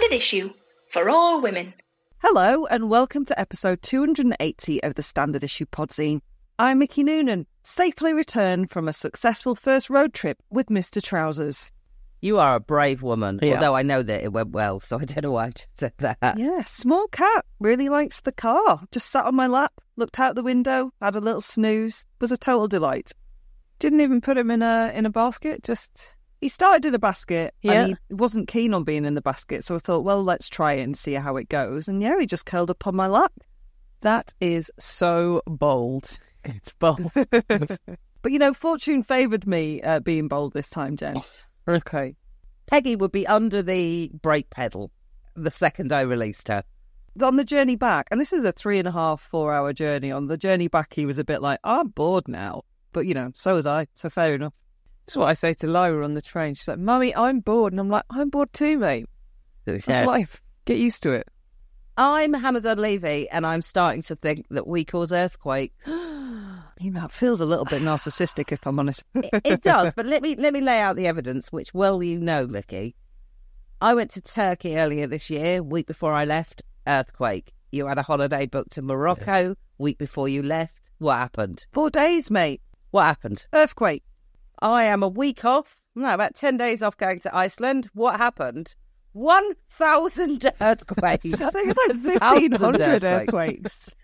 Standard issue for all women. Hello, and welcome to episode 280 of the Standard Issue Podzine. I'm Mickey Noonan, safely returned from a successful first road trip with Mr. Trousers. You are a brave woman, Yeah. although I know that it went well, so I don't know why I just said that. Yeah, small cat, really likes the car. Just sat on my lap, looked out the window, had a little snooze, was a total delight. Didn't even put him in a in a basket. Just He started in a basket Yeah. and he wasn't keen on being in the basket, so I thought, well, let's try it and see how it goes. And yeah, he just curled up on my lap. that is so bold. It's bold. But you know, fortune favoured me uh, being bold this time, Jen. okay. Peggy would be under the brake pedal the second I released her. on the journey back, and this is a three and a half, four hour journey. On the journey back, he was a bit like, I'm bored now. But, you know, so was I. So fair enough. That's what I say to Lyra on the train. She's like, "Mummy, I'm bored," and I'm like, "I'm bored too, mate. That's Yeah. life. Get used to it." I'm Hannah Dunleavy, and I'm starting to think that we cause earthquakes. I mean, that feels a little bit narcissistic, if I'm honest. it, it does, but let me let me lay out the evidence, which well you know, Mickey. I went to Turkey earlier this year, week before I left. Earthquake. You had a holiday booked to Morocco, week before you left. What happened? Four days, mate. What happened? Earthquake. I am a week off. No, about 10 days off going to Iceland. What happened? 1,000 earthquakes. I think it's like 1,000 1,500 earthquakes.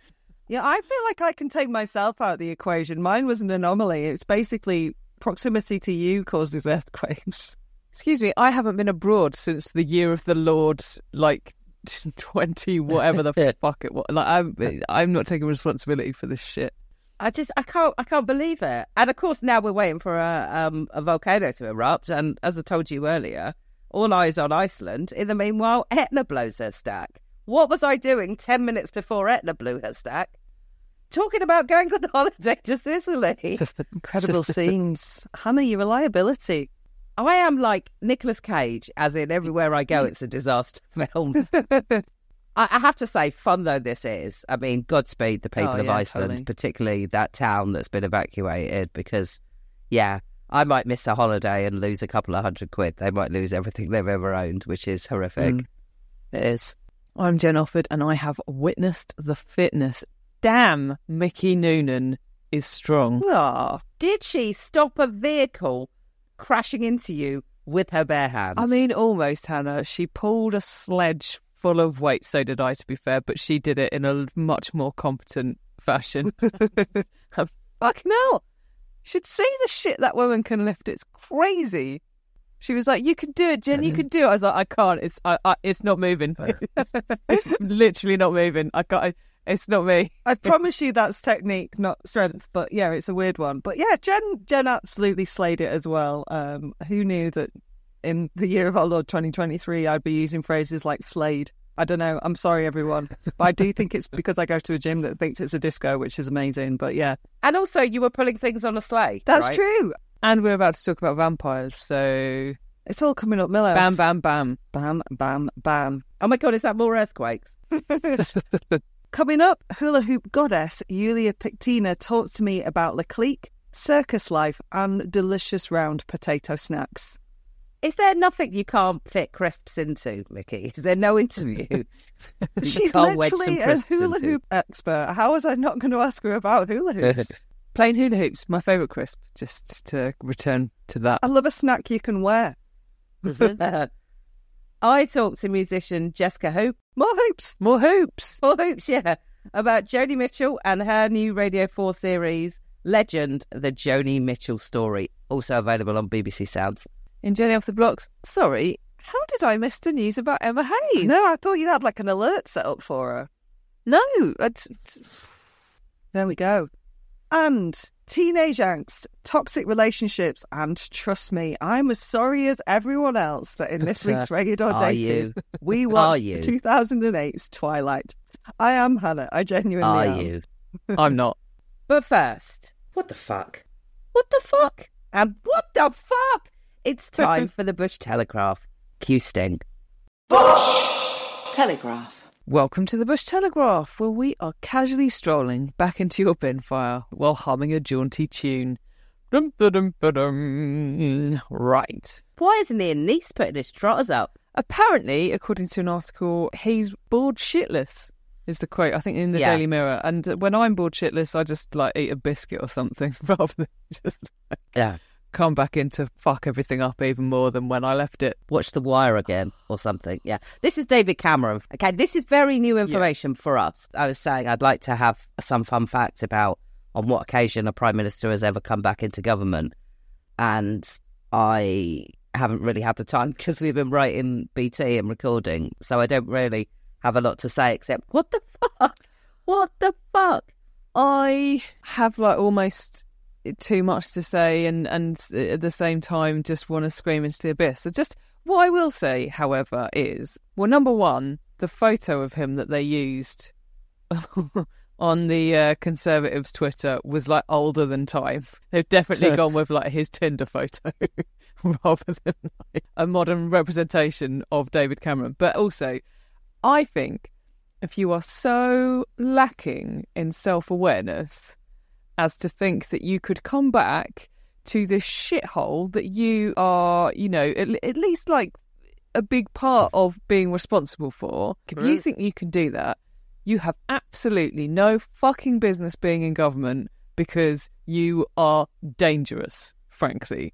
Yeah, I feel like I can take myself out of the equation. Mine was an anomaly. It's basically proximity to you causes earthquakes. Excuse me, I haven't been abroad since the year of the Lord, like twenty whatever the fuck it was. Like I'm, I'm not taking responsibility for this shit. I just, I can't, I can't believe it. And of course, now we're waiting for a, um, a volcano to erupt. And as I told you earlier, all eyes on Iceland. In the meanwhile, Etna blows her stack. What was I doing 10 minutes before Etna blew her stack? Talking about going on holiday to Sicily. Incredible scenes. Hannah, your reliability. I am like Nicolas Cage, as in everywhere I go, it's a disaster film. I, I have to say, fun though this is. I mean, Godspeed the people Oh, of yeah, Iceland, totally. particularly that town that's been evacuated, because, yeah, I might miss a holiday and lose a couple of hundred quid. They might lose everything they've ever owned, which is horrific. Mm. It is. I'm Jen Offord, and I have witnessed the fitness. Damn, Mickey Noonan is strong. Aw. Did she stop a vehicle crashing into you with her bare hands? I mean, almost, Hannah. She pulled a sledge full of weight. So did I, to be fair, but she did it in a much more competent fashion. Fucking hell. You should see the shit that woman can lift. It's crazy. She was like, "You can do it, Jen. You can do it." I was like, "I can't. It's I, I, it's not moving. it's, literally not moving. I can't. I, it's not me." I promise you that's technique, not strength. But yeah, it's a weird one. But yeah, Jen Jen absolutely slayed it as well. Um, who knew that in the year of our Lord 2023 I'd be using phrases like slayed? I don't know. I'm sorry, everyone, but I do think it's because I go to a gym that thinks it's a disco, which is amazing. But yeah, and also, you were pulling things on a sleigh. that's right? true. And we're about to talk about vampires, so It's all coming up, Milhouse. bam, bam, bam. bam, bam, bam. Oh my God, is that more earthquakes? Coming up, hula hoop goddess Yuliia Pykhtina talks to me about La Clique, circus life, and delicious round potato snacks. Is there nothing you can't fit crisps into, Mickey? Is there no interview you She's can't wedge some literally a crisps hula into? hoop expert. How was I not going to ask her about hula hoops? Plain hula hoops, my favourite crisp. Just to return to that. I love a snack you can wear. Mm-hmm. I talked to musician Jesca Hoop, More hoops. More hoops. or Hoops, yeah, about Joni Mitchell and her new Radio 4 series, Legend, the Joni Mitchell story, also available on BBC Sounds. In Jenny off the blocks. Sorry, how did I miss the news about Emma Hayes? No, I thought you had like an alert set up for her. no. It's, There we go. And teenage angst, toxic relationships, and trust me, I'm as sorry as everyone else that in this uh, week's Rated or Dated, you? we Are watched you? 2008's Twilight. I am Hannah. I genuinely Are am. you? I'm not. But first, what the fuck? What the fuck? And what the fuck? It's time for the Bush Telegraph. Q Sting. Bush Telegraph. Welcome to the Bush Telegraph, where we are casually strolling back into your bin fire while humming a jaunty tune. Dum, da, dum, ba, dum. Right. Why isn't Ian Nice putting his trotters up? Apparently, according to an article, he's bored shitless. Is the quote I think in the Yeah. Daily Mirror? And when I'm bored shitless, I just like eat a biscuit or something rather than just Yeah. Come back in to fuck everything up even more than when I left it. Watch The Wire again or something. Yeah. This is David Cameron. Okay, this is very new information for us. I was saying I'd like to have some fun facts about on what occasion a prime minister has ever come back into government. And I haven't really had the time because we've been writing BT and recording. So I don't really have a lot to say except, what the fuck? What the fuck? I have like almost too much to say, and and at the same time, just want to scream into the abyss. So just what I will say, however, is well, number one, the photo of him that they used on the uh, Conservatives' Twitter was like older than time. They've definitely gone with like his Tinder photo rather than like, a modern representation of David Cameron. But also, I think if you are so lacking in self awareness as to think that you could come back to this shithole that you are, you know, at, at least like a big part of being responsible for, if you think you can do that, you have absolutely no fucking business being in government because you are dangerous, frankly.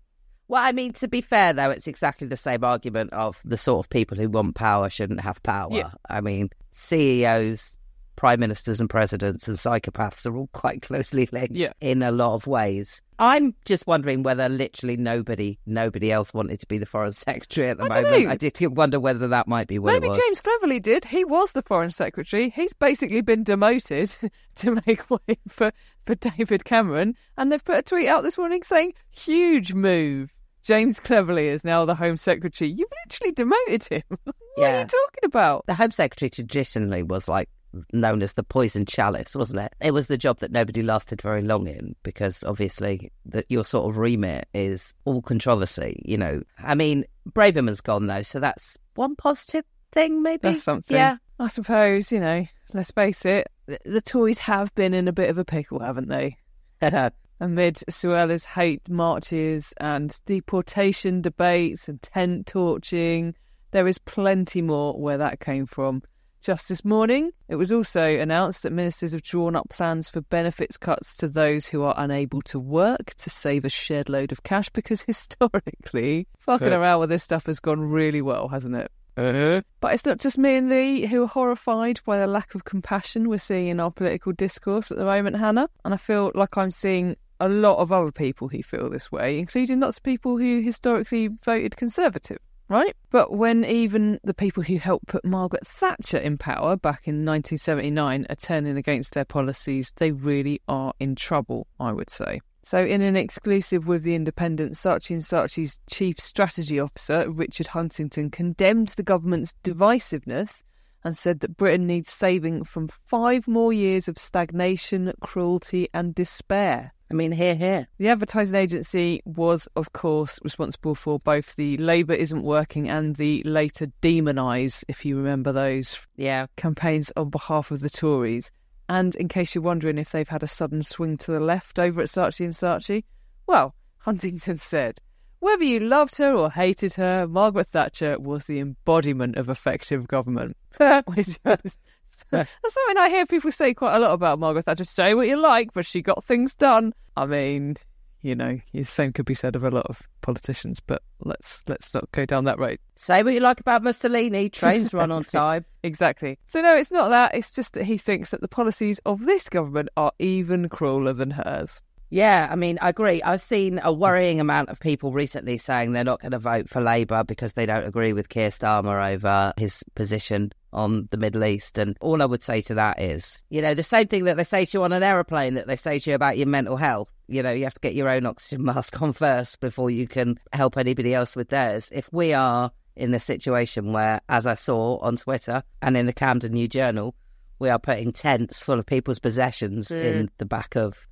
Well, I mean, to be fair, though, it's exactly the same argument of the sort of people who want power shouldn't have power. Yeah. I mean, CEOs, prime ministers, and presidents and psychopaths are all quite closely linked Yeah. in a lot of ways. I'm just wondering whether literally nobody, nobody else wanted to be the foreign secretary at the I moment. I did wonder whether that might be what Maybe. James Cleverly did. He was the foreign secretary. He's basically been demoted to make way for, for David Cameron. And they've put a tweet out this morning saying, huge move. James Cleverly is now the Home Secretary. You've literally demoted him. what are you talking about? the Home Secretary traditionally was like known as the poison chalice, wasn't it? It was the job that nobody lasted very long in because obviously that your sort of remit is all controversy. You know, I mean, Braverman's gone though, so that's one positive thing, maybe. That's something. Yeah. I suppose, you know, let's face it, the, the Tories have been in a bit of a pickle, haven't they? amid Suella's hate marches and deportation debates and tent torching. There is plenty more where that came from. Just this morning, it was also announced that ministers have drawn up plans for benefits cuts to those who are unable to work to save a shed load of cash because historically, fucking Fair. around with this stuff has gone really well, hasn't it? Uh-huh. But it's not just me and Lee who are horrified by the lack of compassion we're seeing in our political discourse at the moment, Hannah. And I feel like I'm seeing a lot of other people who feel this way, including lots of people who historically voted Conservative, right? But when even the people who helped put Margaret Thatcher in power back in 1979 are turning against their policies, they really are in trouble, I would say. So, in an exclusive with The Independent, Saatchi and Saatchi's chief strategy officer, Richard Huntington, condemned the government's divisiveness and said that Britain needs saving from five more years of stagnation, cruelty, and despair. I mean, here, here. The advertising agency was, of course, responsible for both the Labour isn't working and the later demonise, if you remember those Yeah. campaigns on behalf of the Tories. And in case you're wondering if they've had a sudden swing to the left over at Saatchi and Saatchi, well, Huntington said, whether you loved her or hated her, Margaret Thatcher was the embodiment of effective government. Which is- that's something I hear people say quite a lot about Margaret Thatcher. Say what you like, but she got things done. I mean, you know, the same could be said of a lot of politicians, but let's let's not go down that road. Say what you like about Mussolini. Trains run on time. Exactly. So no, it's not that. It's just that he thinks that the policies of this government are even crueler than hers. Yeah, I mean, I agree. I've seen a worrying amount of people recently saying they're not going to vote for Labour because they don't agree with Keir Starmer over his position on the Middle East. And all I would say to that is, you know, the same thing that they say to you on an aeroplane that they say to you about your mental health. You know, you have to get your own oxygen mask on first before you can help anybody else with theirs. If we are in a situation where, as I saw on Twitter and in the Camden New Journal, we are putting tents full of people's possessions hmm. in the back of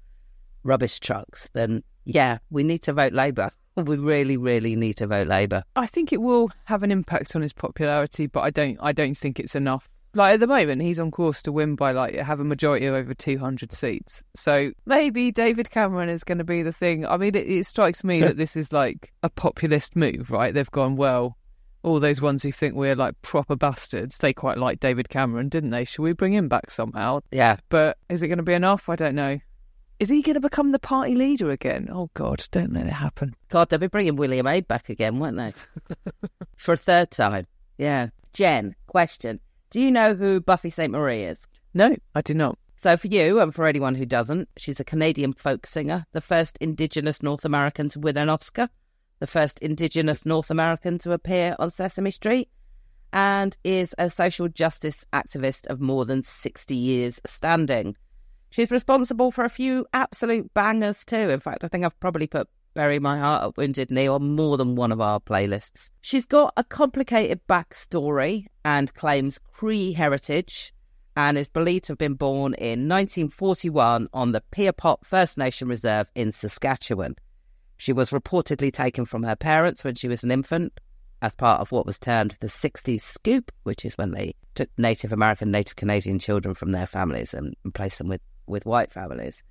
rubbish trucks, then yeah, we need to vote Labour. We really, really need to vote Labour. I think it will have an impact on his popularity, but I don't. I don't think it's enough. Like at the moment, he's on course to win by like have a majority of over two hundred seats. So maybe David Cameron is going to be the thing. I mean, it, it strikes me that this is like a populist move, right? They've gone well. all those ones who think we're like proper bastards, they quite like David Cameron, didn't they? Should we bring him back somehow? Yeah. But is it going to be enough? I don't know. Is he going to become the party leader again? Oh God, don't let it happen. God, they'll be bringing William Hague back again, won't they? For a third time. Yeah. Jen, question. Do you know who Buffy Sainte-Marie is? No, I do not. So, for you and for anyone who doesn't, she's a Canadian folk singer, the first Indigenous North American to win an Oscar, the first Indigenous North American to appear on Sesame Street, and is a social justice activist of more than 60 years standing. She's responsible for a few absolute bangers too. In fact, I think I've probably put Bury My Heart at Wounded Knee on more than one of our playlists. She's got a complicated backstory and claims Cree heritage and is believed to have been born in 1941 on the Piapot First Nation Reserve in Saskatchewan. She was reportedly taken from her parents when she was an infant as part of what was termed the 60s scoop, which is when they took Native American, Native Canadian children from their families and placed them with, with white families.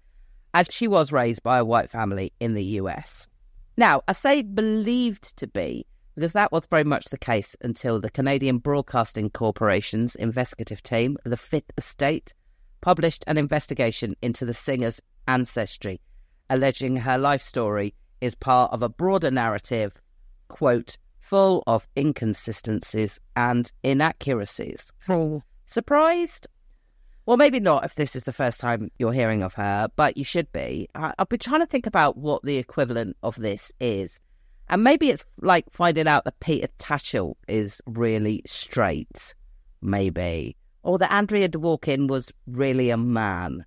And she was raised by a white family in the US. Now, I say believed to be because that was very much the case until the Canadian Broadcasting Corporation's investigative team, the Fifth Estate, published an investigation into the singer's ancestry, alleging her life story is part of a broader narrative, quote, full of inconsistencies and inaccuracies. Hmm. Surprised? Well, maybe not if this is the first time you're hearing of her, but you should be. I- I've been trying to think about what the equivalent of this is. And maybe it's like finding out that Peter Tatchell is really straight, maybe. Or that Andrea Dworkin was really a man,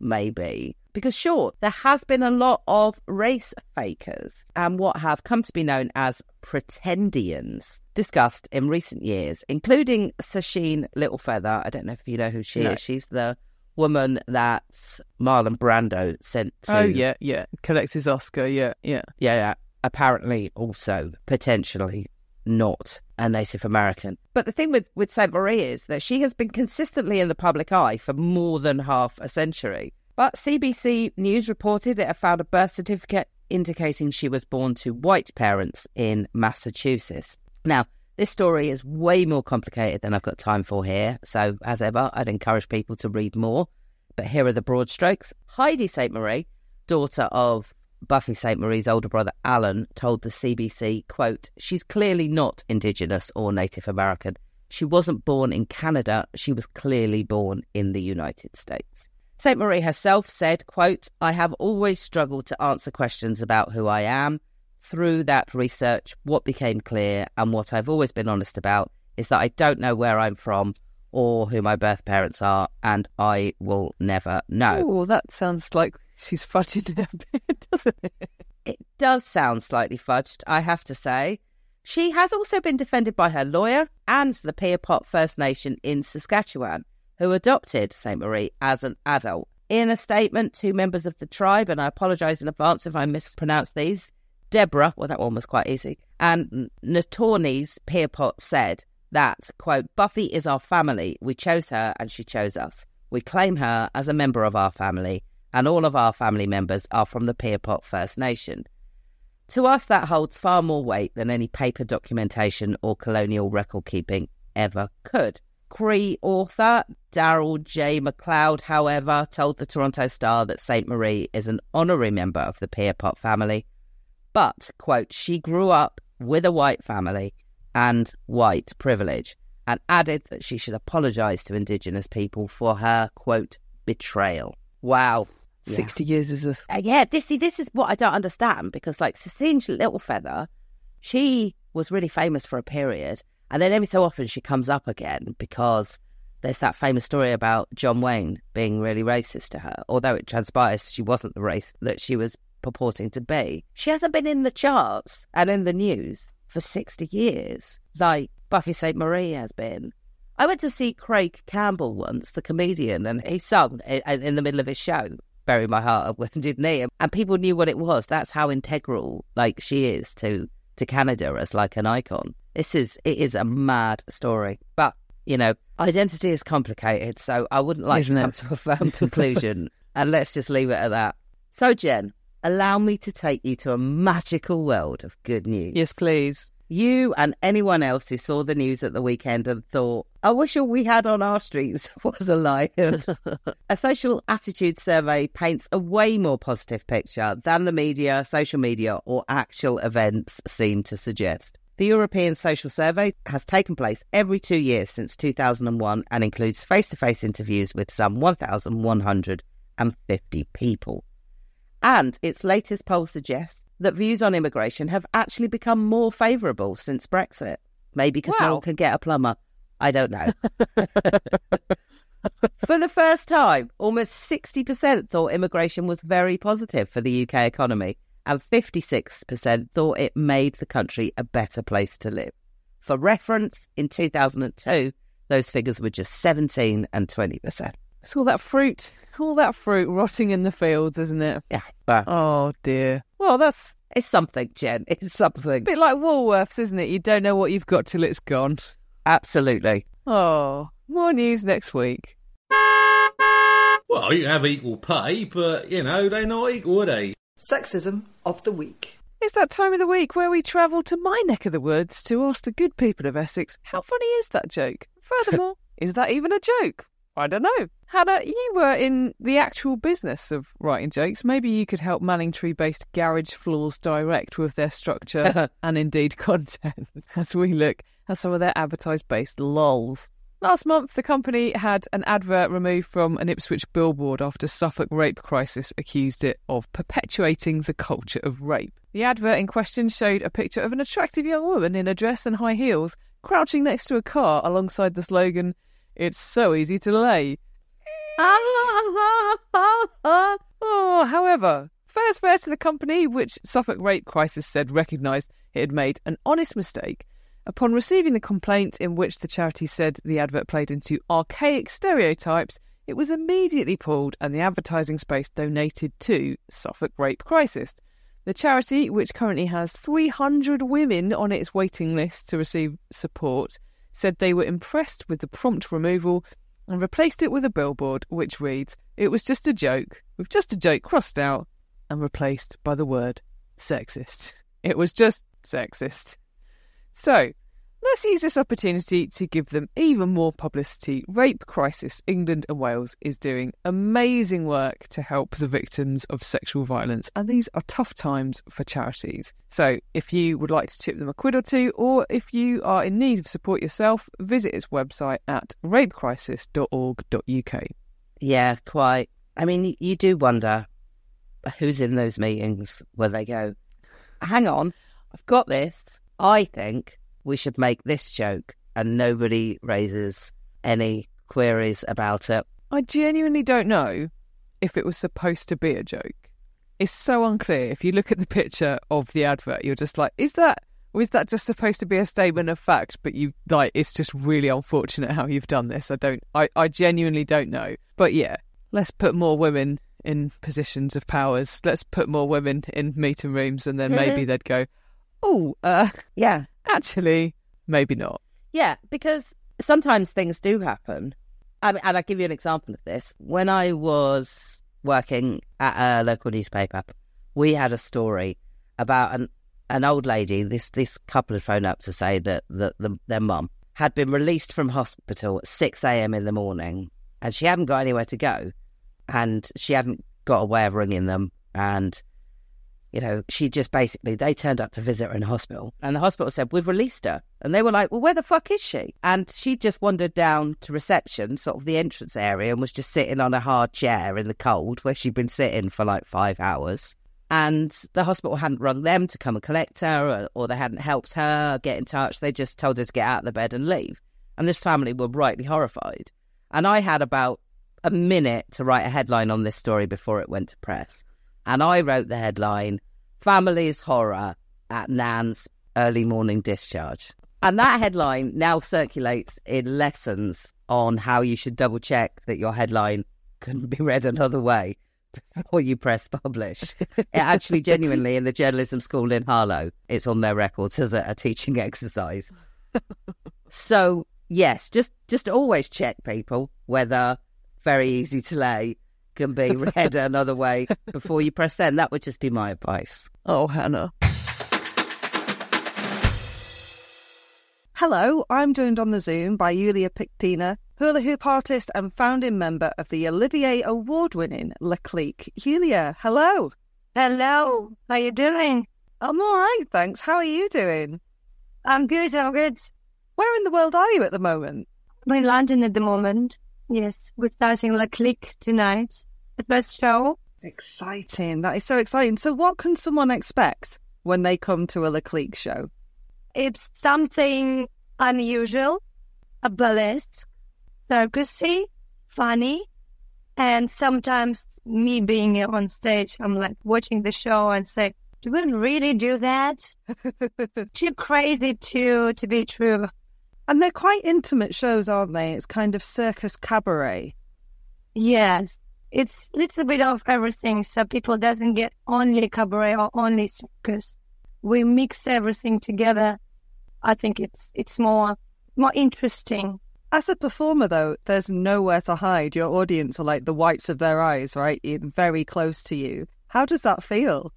maybe. Because, sure, there has been a lot of race fakers and what have come to be known as pretendians discussed in recent years, including Sacheen Littlefeather. I don't know if you know who she No. is. She's the woman that Marlon Brando sent to. Oh yeah, yeah. Collects his Oscar. Yeah, yeah. Yeah, yeah. Apparently, also potentially not a Native American. But the thing with, with Sainte-Marie is that she has been consistently in the public eye for more than half a century. But CBC News reported it had found a birth certificate indicating she was born to white parents in Massachusetts. Now, this story is way more complicated than I've got time for here. So, as ever, I'd encourage people to read more. But here are the broad strokes. Heidi St. Marie, daughter of Buffy Sainte-Marie's older brother Alan, told the CBC, quote, She's clearly not Indigenous or Native American. She wasn't born in Canada. She was clearly born in the United States. Sainte-Marie herself said, quote, I have always struggled to answer questions about who I am. Through that research, what became clear and what I've always been honest about is that I don't know where I'm from or who my birth parents are, and I will never know. Oh, that sounds like she's it a bit, doesn't it? It does sound slightly fudged, I have to say. She has also been defended by her lawyer and the Piapot First Nation in Saskatchewan, who adopted Sainte-Marie as an adult. In a statement to members of the tribe, and I apologise in advance if I mispronounce these, Deborah, well, that one was quite easy, and Natornis Piapot said that, quote, Buffy is our family. We chose her and she chose us. We claim her as a member of our family, and all of our family members are from the Piapot First Nation. To us, that holds far more weight than any paper documentation or colonial record keeping ever could. Cree author Daryl J. McLeod, however, told the Toronto Star that Sainte-Marie is an honorary member of the Pierpont family, but, quote, she grew up with a white family and white privilege, and added that she should apologise to Indigenous people for her, quote, betrayal. Wow. Yeah. 60 years is a. Uh, yeah, this see, this is what I don't understand because like Cecile Littlefeather, she was really famous for a period, and then every so often she comes up again because there's that famous story about John Wayne being really racist to her. Although it transpires she wasn't the race that she was purporting to be. She hasn't been in the charts and in the news for 60 years, like Buffy Sainte-Marie has been. I went to see Craig Campbell once, the comedian, and he sung in, the middle of his show bury my heart at wounded knee and people knew what it was that's how integral like she is to to canada as like an icon this is it is a mad story but you know identity is complicated so i wouldn't like Isn't to it? come to a firm conclusion and let's just leave it at that so jen allow me to take you to a magical world of good news Yes, please. You and anyone else who saw the news at the weekend and thought, I wish all we had on our streets was a lion. a social attitude survey paints a way more positive picture than the media, social media, or actual events seem to suggest. The European Social Survey has taken place every two years since 2001 and includes face to face interviews with some 1,150 people. And its latest poll suggests that views on immigration have actually become more favourable since Brexit. Maybe because no one can get a plumber. I don't know. for the first time, almost 60% thought immigration was very positive for the UK economy, and 56% thought it made the country a better place to live. For reference, in 2002, those figures were just 17 and 20%. It's all that fruit, all that fruit rotting in the fields, isn't it? Yeah, but Oh dear. Well, that's it's something, Jen. It's something. a bit like Woolworths, isn't it? You don't know what you've got till it's gone. Absolutely. Oh, more news next week. Well, you have equal pay, but, you know, they're not equal, are they? Sexism of the week. It's that time of the week where we travel to my neck of the woods to ask the good people of Essex, how funny is that joke? Furthermore, is that even a joke? I don't know. Hannah, you were in the actual business of writing jokes. Maybe you could help Manningtree based Garage Floors Direct with their structure and indeed content as we look at some of their advertised based lols. Last month, the company had an advert removed from an Ipswich billboard after Suffolk rape crisis accused it of perpetuating the culture of rape. The advert in question showed a picture of an attractive young woman in a dress and high heels crouching next to a car alongside the slogan, It's so easy to lay. oh, however, first fair to the company, which Suffolk Rape Crisis said recognised it had made an honest mistake. Upon receiving the complaint in which the charity said the advert played into archaic stereotypes, it was immediately pulled and the advertising space donated to Suffolk Rape Crisis. The charity, which currently has 300 women on its waiting list to receive support, said they were impressed with the prompt removal and replaced it with a billboard which reads, It was just a joke, with just a joke crossed out and replaced by the word sexist. It was just sexist. So, let's use this opportunity to give them even more publicity. Rape Crisis England and Wales is doing amazing work to help the victims of sexual violence, and these are tough times for charities. So, if you would like to chip them a quid or two, or if you are in need of support yourself, visit its website at rapecrisis.org.uk. Yeah, quite. I mean, you do wonder who's in those meetings where they go, hang on, I've got this. I think we should make this joke, and nobody raises any queries about it. I genuinely don't know if it was supposed to be a joke. It's so unclear. If you look at the picture of the advert, you're just like, is that or is that just supposed to be a statement of fact? But you like, it's just really unfortunate how you've done this. I don't, I, I genuinely don't know. But yeah, let's put more women in positions of powers. Let's put more women in meeting rooms, and then maybe they'd go, oh, uh, Yeah. actually, maybe not. Yeah, because sometimes things do happen. I mean, and I'll give you an example of this. When I was working at a local newspaper, we had a story about an an old lady. This this couple had phoned up to say that that the, their mum had been released from hospital at six a.m. in the morning, and she hadn't got anywhere to go, and she hadn't got a way of ringing them, and you know, she just basically they turned up to visit her in hospital, and the hospital said we've released her, and they were like, well, where the fuck is she? And she just wandered down to reception, sort of the entrance area, and was just sitting on a hard chair in the cold where she'd been sitting for like five hours. And the hospital hadn't rung them to come and collect her, or, or they hadn't helped her get in touch. They just told her to get out of the bed and leave. And this family were rightly horrified. And I had about a minute to write a headline on this story before it went to press. And I wrote the headline Family's Horror at Nan's Early Morning Discharge. And that headline now circulates in lessons on how you should double check that your headline couldn't be read another way before you press publish. it actually, genuinely, in the journalism school in Harlow, it's on their records as a, a teaching exercise. so, yes, just just always check people whether very easy to lay can be read another way before you press send. That would just be my advice. Oh, Hannah. Hello, I'm joined on the Zoom by Yuliia Pykhtina, hula hoop artist and founding member of the Olivier Award winning La Clique. Yuliia, hello. Hello, how are you doing? I'm all right, thanks. How are you doing? I'm good, I'm good. Where in the world are you at the moment? I'm in London at the moment. Yes, we're starting Le Clique tonight, the first show. Exciting. That is so exciting. So, what can someone expect when they come to a La Clique show? It's something unusual, a burlesque, circusy, funny, and sometimes me being on stage, I'm like watching the show and say, "Do we really do that? Too crazy to to be true." And they're quite intimate shows, aren't they? It's kind of circus cabaret. Yes, it's a little bit of everything, so people doesn't get only cabaret or only circus. We mix everything together. I think it's it's more more interesting. As a performer, though, there's nowhere to hide. Your audience are like the whites of their eyes, right? In very close to you. How does that feel?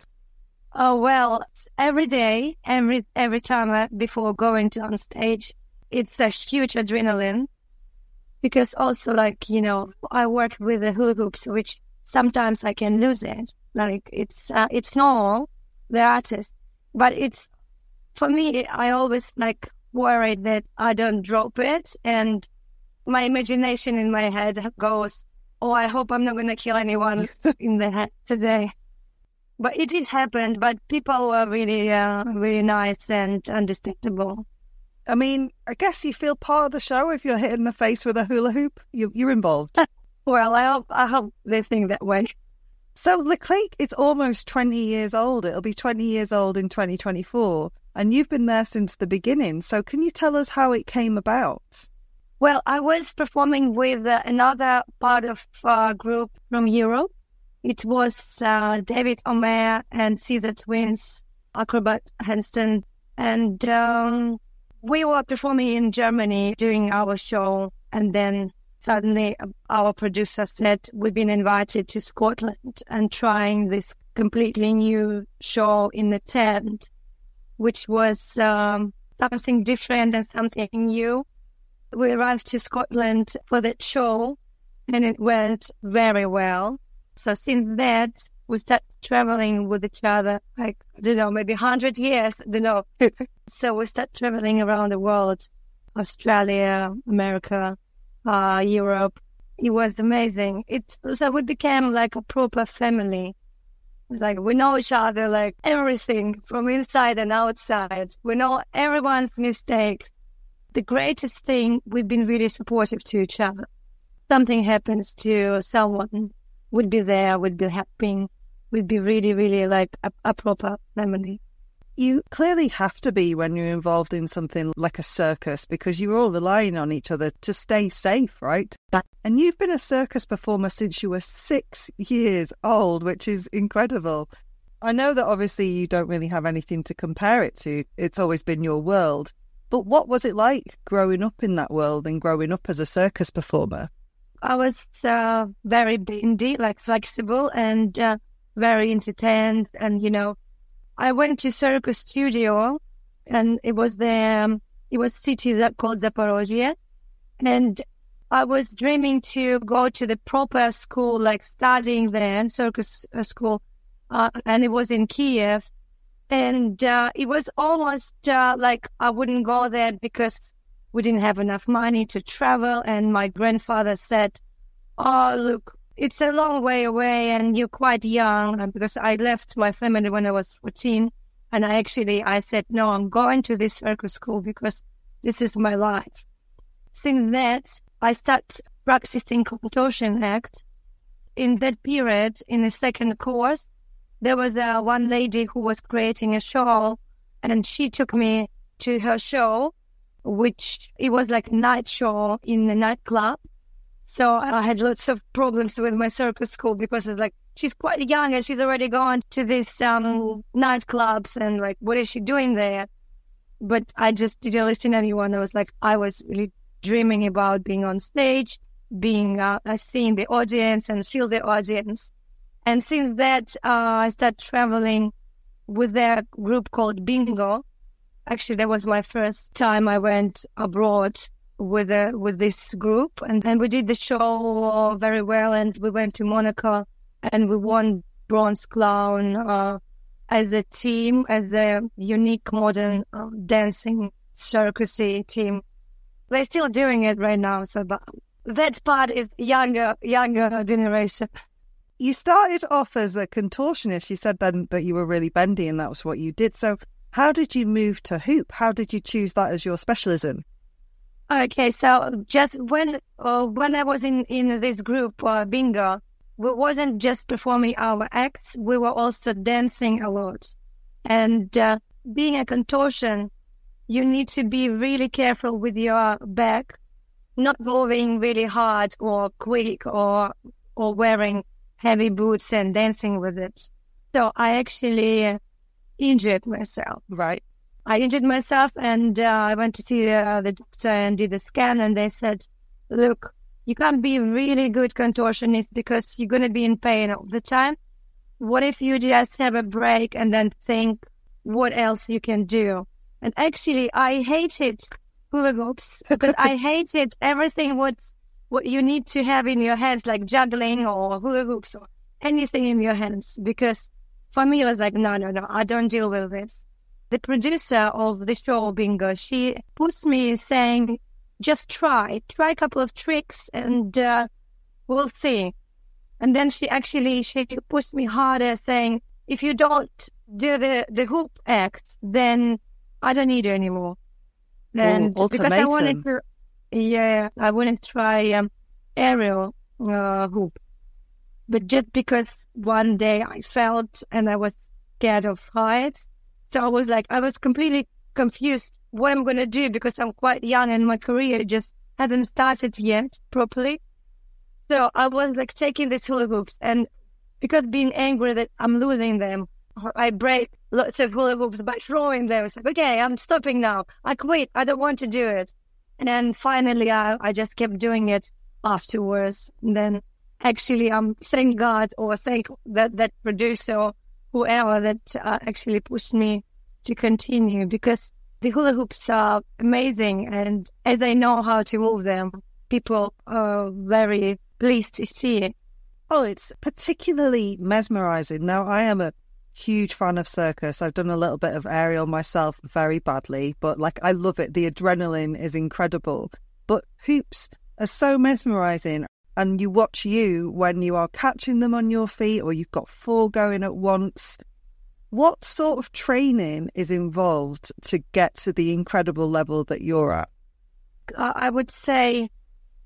Oh well, every day, every every time I, before going to on stage, it's a huge adrenaline because also like you know I work with the hula hoops, which sometimes I can lose it. Like it's uh, it's normal, the artist, but it's for me. I always like worried that I don't drop it, and my imagination in my head goes, "Oh, I hope I'm not going to kill anyone in the head today." But it did happen. But people were really, uh, really nice and understandable. I mean, I guess you feel part of the show if you're hit in the face with a hula hoop. You, you're involved. Well, I hope I hope they think that way. So Le Clique is almost 20 years old. It'll be 20 years old in 2024. And you've been there since the beginning. So can you tell us how it came about? Well, I was performing with uh, another part of a group from Europe. It was uh, David Omer and Caesar Twins, Acrobat Henston. And um, we were performing in Germany during our show. And then suddenly our producer said, We've been invited to Scotland and trying this completely new show in the tent, which was um, something different and something new. We arrived to Scotland for that show and it went very well. So since that, we start traveling with each other, like, I don't know, maybe 100 years, I don't know. so we start traveling around the world, Australia, America, uh, Europe. It was amazing. It, so we became like a proper family. Like we know each other, like everything from inside and outside. We know everyone's mistakes. The greatest thing, we've been really supportive to each other. Something happens to someone, we'd be there, we'd be helping, we'd be really, really like a, a proper memory. You clearly have to be when you're involved in something like a circus because you're all relying on each other to stay safe, right? And you've been a circus performer since you were six years old, which is incredible. I know that obviously you don't really have anything to compare it to, it's always been your world. But what was it like growing up in that world and growing up as a circus performer? I was uh, very bendy, like flexible and uh, very entertained. And, you know, I went to circus studio and it was the, um, it was city that called Zaporozhye. And I was dreaming to go to the proper school, like studying there, circus uh, school. Uh, and it was in Kiev. And uh, it was almost uh, like I wouldn't go there because we didn't have enough money to travel. And my grandfather said, Oh, look, it's a long way away and you're quite young because I left my family when I was 14. And I actually, I said, no, I'm going to this circus school because this is my life. Since that, I started practicing contortion act. In that period, in the second course, there was uh, one lady who was creating a show and she took me to her show, which it was like a night show in the nightclub. So I had lots of problems with my circus school because it's like she's quite young and she's already gone to these um, nightclubs and like what is she doing there? But I just didn't listen to anyone. I was like I was really dreaming about being on stage, being uh, seeing the audience and feel the audience. And since that, uh, I started traveling with their group called Bingo, Actually, that was my first time I went abroad with uh, with this group, and, and we did the show very well. And we went to Monaco, and we won bronze clown uh, as a team, as a unique modern uh, dancing circusy team. They're still doing it right now, so but that part is younger younger generation. You started off as a contortionist. You said then that you were really bendy and that was what you did. So, how did you move to hoop? How did you choose that as your specialism? Okay, so just when uh, when I was in in this group uh, bingo, we wasn't just performing our acts; we were also dancing a lot. And uh, being a contortion, you need to be really careful with your back, not moving really hard or quick or or wearing heavy boots and dancing with it. So I actually injured myself. Right. I injured myself and uh, I went to see uh, the doctor and did the scan and they said, look, you can't be a really good contortionist because you're going to be in pain all the time. What if you just have a break and then think what else you can do? And actually, I hated hula hoops because I hated everything what what you need to have in your hands, like juggling or hula hoops or anything in your hands. Because for me, it was like, no, no, no, I don't deal with this. The producer of the show, Bingo, she puts me saying, just try, try a couple of tricks and uh, we'll see. And then she actually, she pushed me harder saying, if you don't do the, the hoop act, then I don't need you anymore. And because I wanted to, yeah, I wouldn't try um, aerial uh, hoop. But just because one day I felt and I was scared of heights, so I was like, I was completely confused what I'm going to do because I'm quite young and my career just hasn't started yet properly. So I was like taking these hula hoops and because being angry that I'm losing them, I break lots of hula hoops by throwing them. It's like, okay, I'm stopping now. I quit. I don't want to do it. And then finally, I, I just kept doing it afterwards. And then actually, I'm um, thank God or thank that, that producer whoever that uh, actually pushed me to continue because the hula hoops are amazing. And as I know how to move them, people are very pleased to see it. Oh, it's particularly mesmerizing. Now, I am a huge fan of circus. I've done a little bit of aerial myself very badly, but like I love it. The adrenaline is incredible. But hoops are so mesmerizing. And you watch you when you are catching them on your feet or you've got four going at once. What sort of training is involved to get to the incredible level that you're at? I would say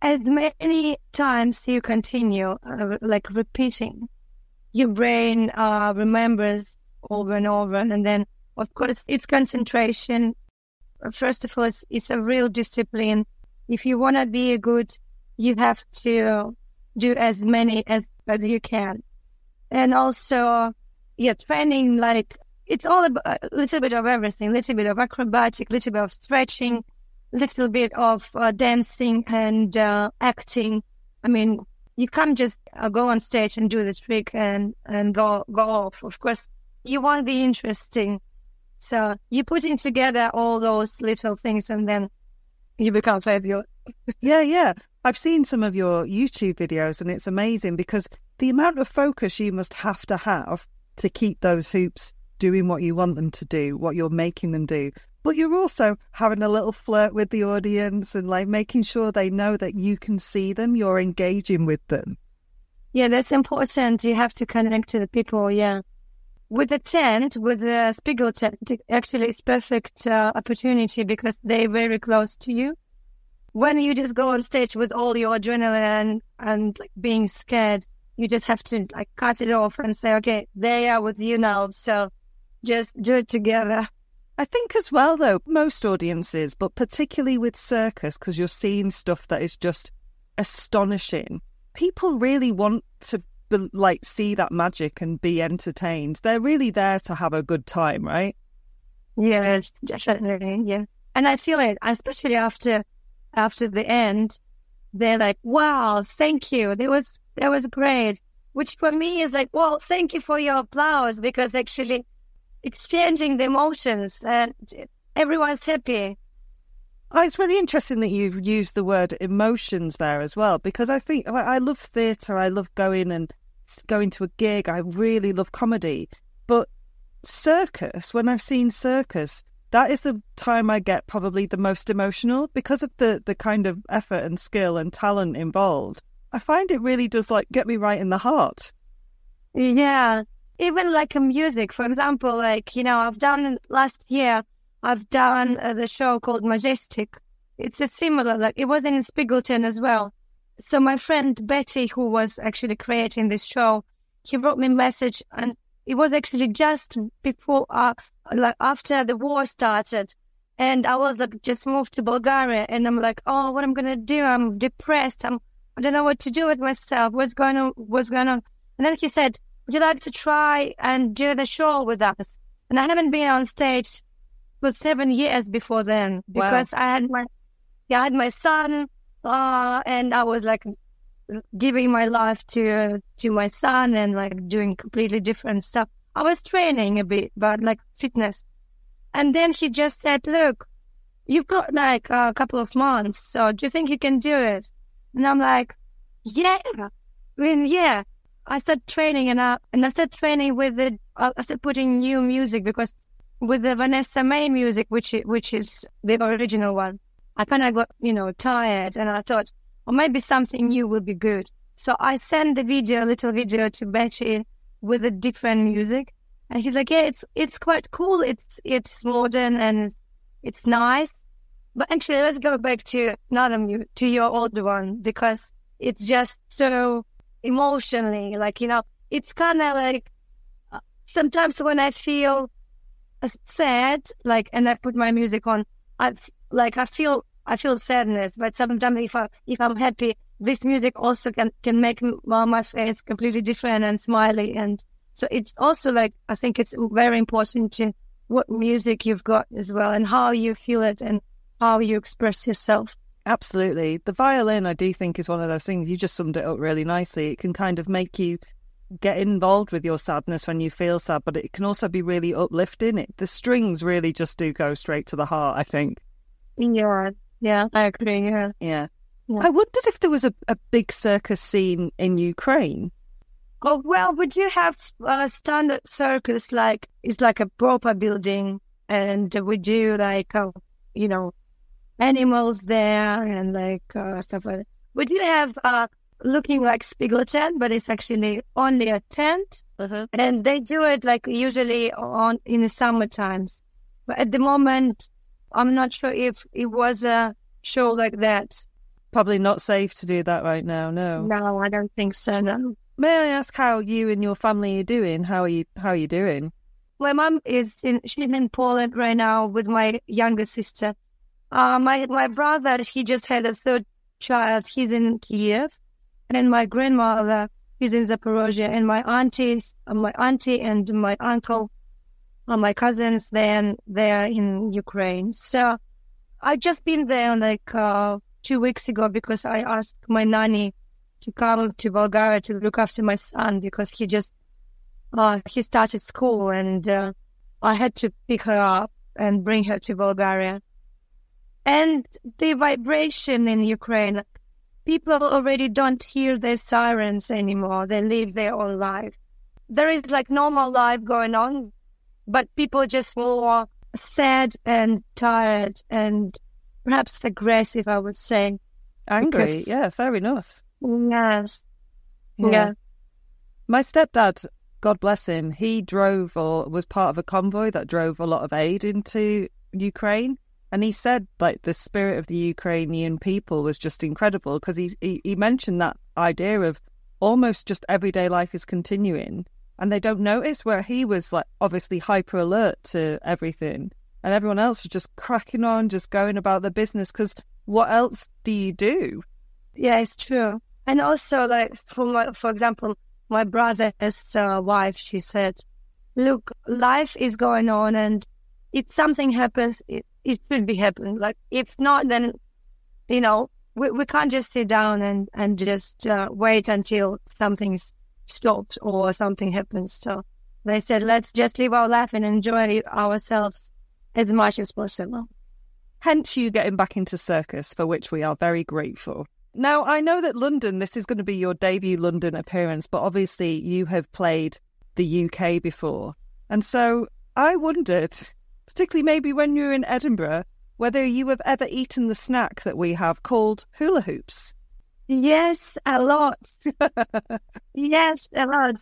as many times you continue, uh, like repeating, your brain uh, remembers over and over. And then, of course, it's concentration. First of all, it's, it's a real discipline. If you want to be a good, you have to do as many as, as you can. And also, yeah, training, like, it's all a little bit of everything, little bit of acrobatic, little bit of stretching, little bit of uh, dancing and uh, acting. I mean, you can't just uh, go on stage and do the trick and and go go off. Of course, you want to be interesting, so you're putting together all those little things, and then you become fabulous. yeah, yeah. I've seen some of your YouTube videos, and it's amazing because the amount of focus you must have to have to keep those hoops doing what you want them to do, what you're making them do. But you're also having a little flirt with the audience and like making sure they know that you can see them, you're engaging with them. Yeah, that's important. You have to connect to the people. Yeah. With the tent, with the Spiegel tent, actually it's perfect uh, opportunity because they're very close to you. When you just go on stage with all your adrenaline and like being scared, you just have to like cut it off and say, okay, they are with you now. So just do it together. I think as well, though, most audiences, but particularly with circus, because you're seeing stuff that is just astonishing. People really want to like see that magic and be entertained. They're really there to have a good time, right? Yes, definitely. Yeah, and I feel it, especially after after the end. They're like, "Wow, thank you. That was that was great." Which for me is like, "Well, thank you for your applause," because actually exchanging the emotions and everyone's happy. Oh, it's really interesting that you've used the word emotions there as well, because I think I love theatre. I love going and going to a gig. I really love comedy. But circus, when I've seen circus, that is the time I get probably the most emotional because of the, the kind of effort and skill and talent involved. I find it really does like get me right in the heart. Yeah, even like a music, for example, like you know, I've done last year. I've done uh, the show called Majestic. It's a similar, like it was in Spiegeltent as well. So my friend Betty, who was actually creating this show, he wrote me a message, and it was actually just before, uh, like after the war started, and I was like just moved to Bulgaria, and I'm like, oh, what I'm gonna do? I'm depressed. I'm, I don't know what to do with myself. What's going on? What's going on? And then he said, would you like to try and do the show with us? And I haven't been on stage for seven years before then Wow. because I had my, yeah, I had my son, uh, and I was like giving my life to to my son and like doing completely different stuff. I was training a bit, but like fitness. And then he just said, "Look, you've got like a couple of months, so do you think you can do it?" And I'm like, "Yeah, I mean, yeah." I started training and I and I started training with the I started putting new music because with the Vanessa-Mae music, which which is the original one, I kind of got you know tired and I thought, or maybe something new will be good. So I sent the video, a little video to Betty with a different music, and he's like, yeah, it's it's quite cool. It's it's modern and it's nice. But actually, let's go back to another mu- to your old one because it's just so emotionally, like you know, it's kind of like uh, sometimes when I feel uh, sad, like, and I put my music on, I like I feel I feel sadness. But sometimes if I if I'm happy, this music also can can make my face completely different and smiley, and so it's also like I think it's very important to what music you've got as well and how you feel it and how you express yourself. Absolutely. The violin, I do think, is one of those things. You just summed it up really nicely. It can kind of make you get involved with your sadness when you feel sad, but it can also be really uplifting. It the strings really just do go straight to the heart. I think. Yeah, yeah, I agree. Yeah. Yeah. Yeah. I wondered if there was a, a big circus scene in Ukraine. Oh well, we do have a standard circus, like it's like a proper building, and we do like uh, you know animals there and like uh, stuff like that. We do have uh, looking like Spiegeltent, but it's actually only a tent, and they do it like usually on in the summer times. But at the moment, I'm not sure if it was a show like that. Probably not safe to do that right now. No. No, I don't think so. No. May I ask how you and your family are doing? How are you? How are you doing? My mom is in she's in Poland right now with my younger sister. Uh, my my brother he just had a third child. He's in Kiev, and then my grandmother is in Zaporozhye, and my aunties, my auntie and my uncle, uh, my cousins, then they're in Ukraine. So I just been there like uh, two weeks ago because I asked my nanny to come to Bulgaria to look after my son because he just uh, he started school and uh, I had to pick her up and bring her to Bulgaria. And the vibration in Ukraine, people already don't hear their sirens anymore. They live their own life. There is like normal life going on, but people just more sad and tired and perhaps aggressive, I would say. Angry? Because- Yeah, fair enough. Yes. Yeah. My stepdad, God bless him, he drove or was part of a convoy that drove a lot of aid into Ukraine. And he said, like, the spirit of the Ukrainian people was just incredible because he, he, he mentioned that idea of almost just everyday life is continuing and they don't notice where he was, like, obviously hyper alert to everything. And everyone else was just cracking on, just going about their business because what else do you do? Yeah, it's true. And also, like for my, for example, my brother's uh, wife, she said, "Look, life is going on, and if something happens, it, it should be happening. Like if not, then you know we we can't just sit down and and just uh, wait until something's stopped or something happens. So they said, let's just live our life and enjoy ourselves as much as possible. Hence, you getting back into circus, for which we are very grateful. Now, I know that London, this is going to be your debut London appearance, but obviously you have played the UK before. And so I wondered, particularly maybe when you were in Edinburgh, whether you have ever eaten the snack that we have called hula hoops. Yes, a lot. yes, a lot.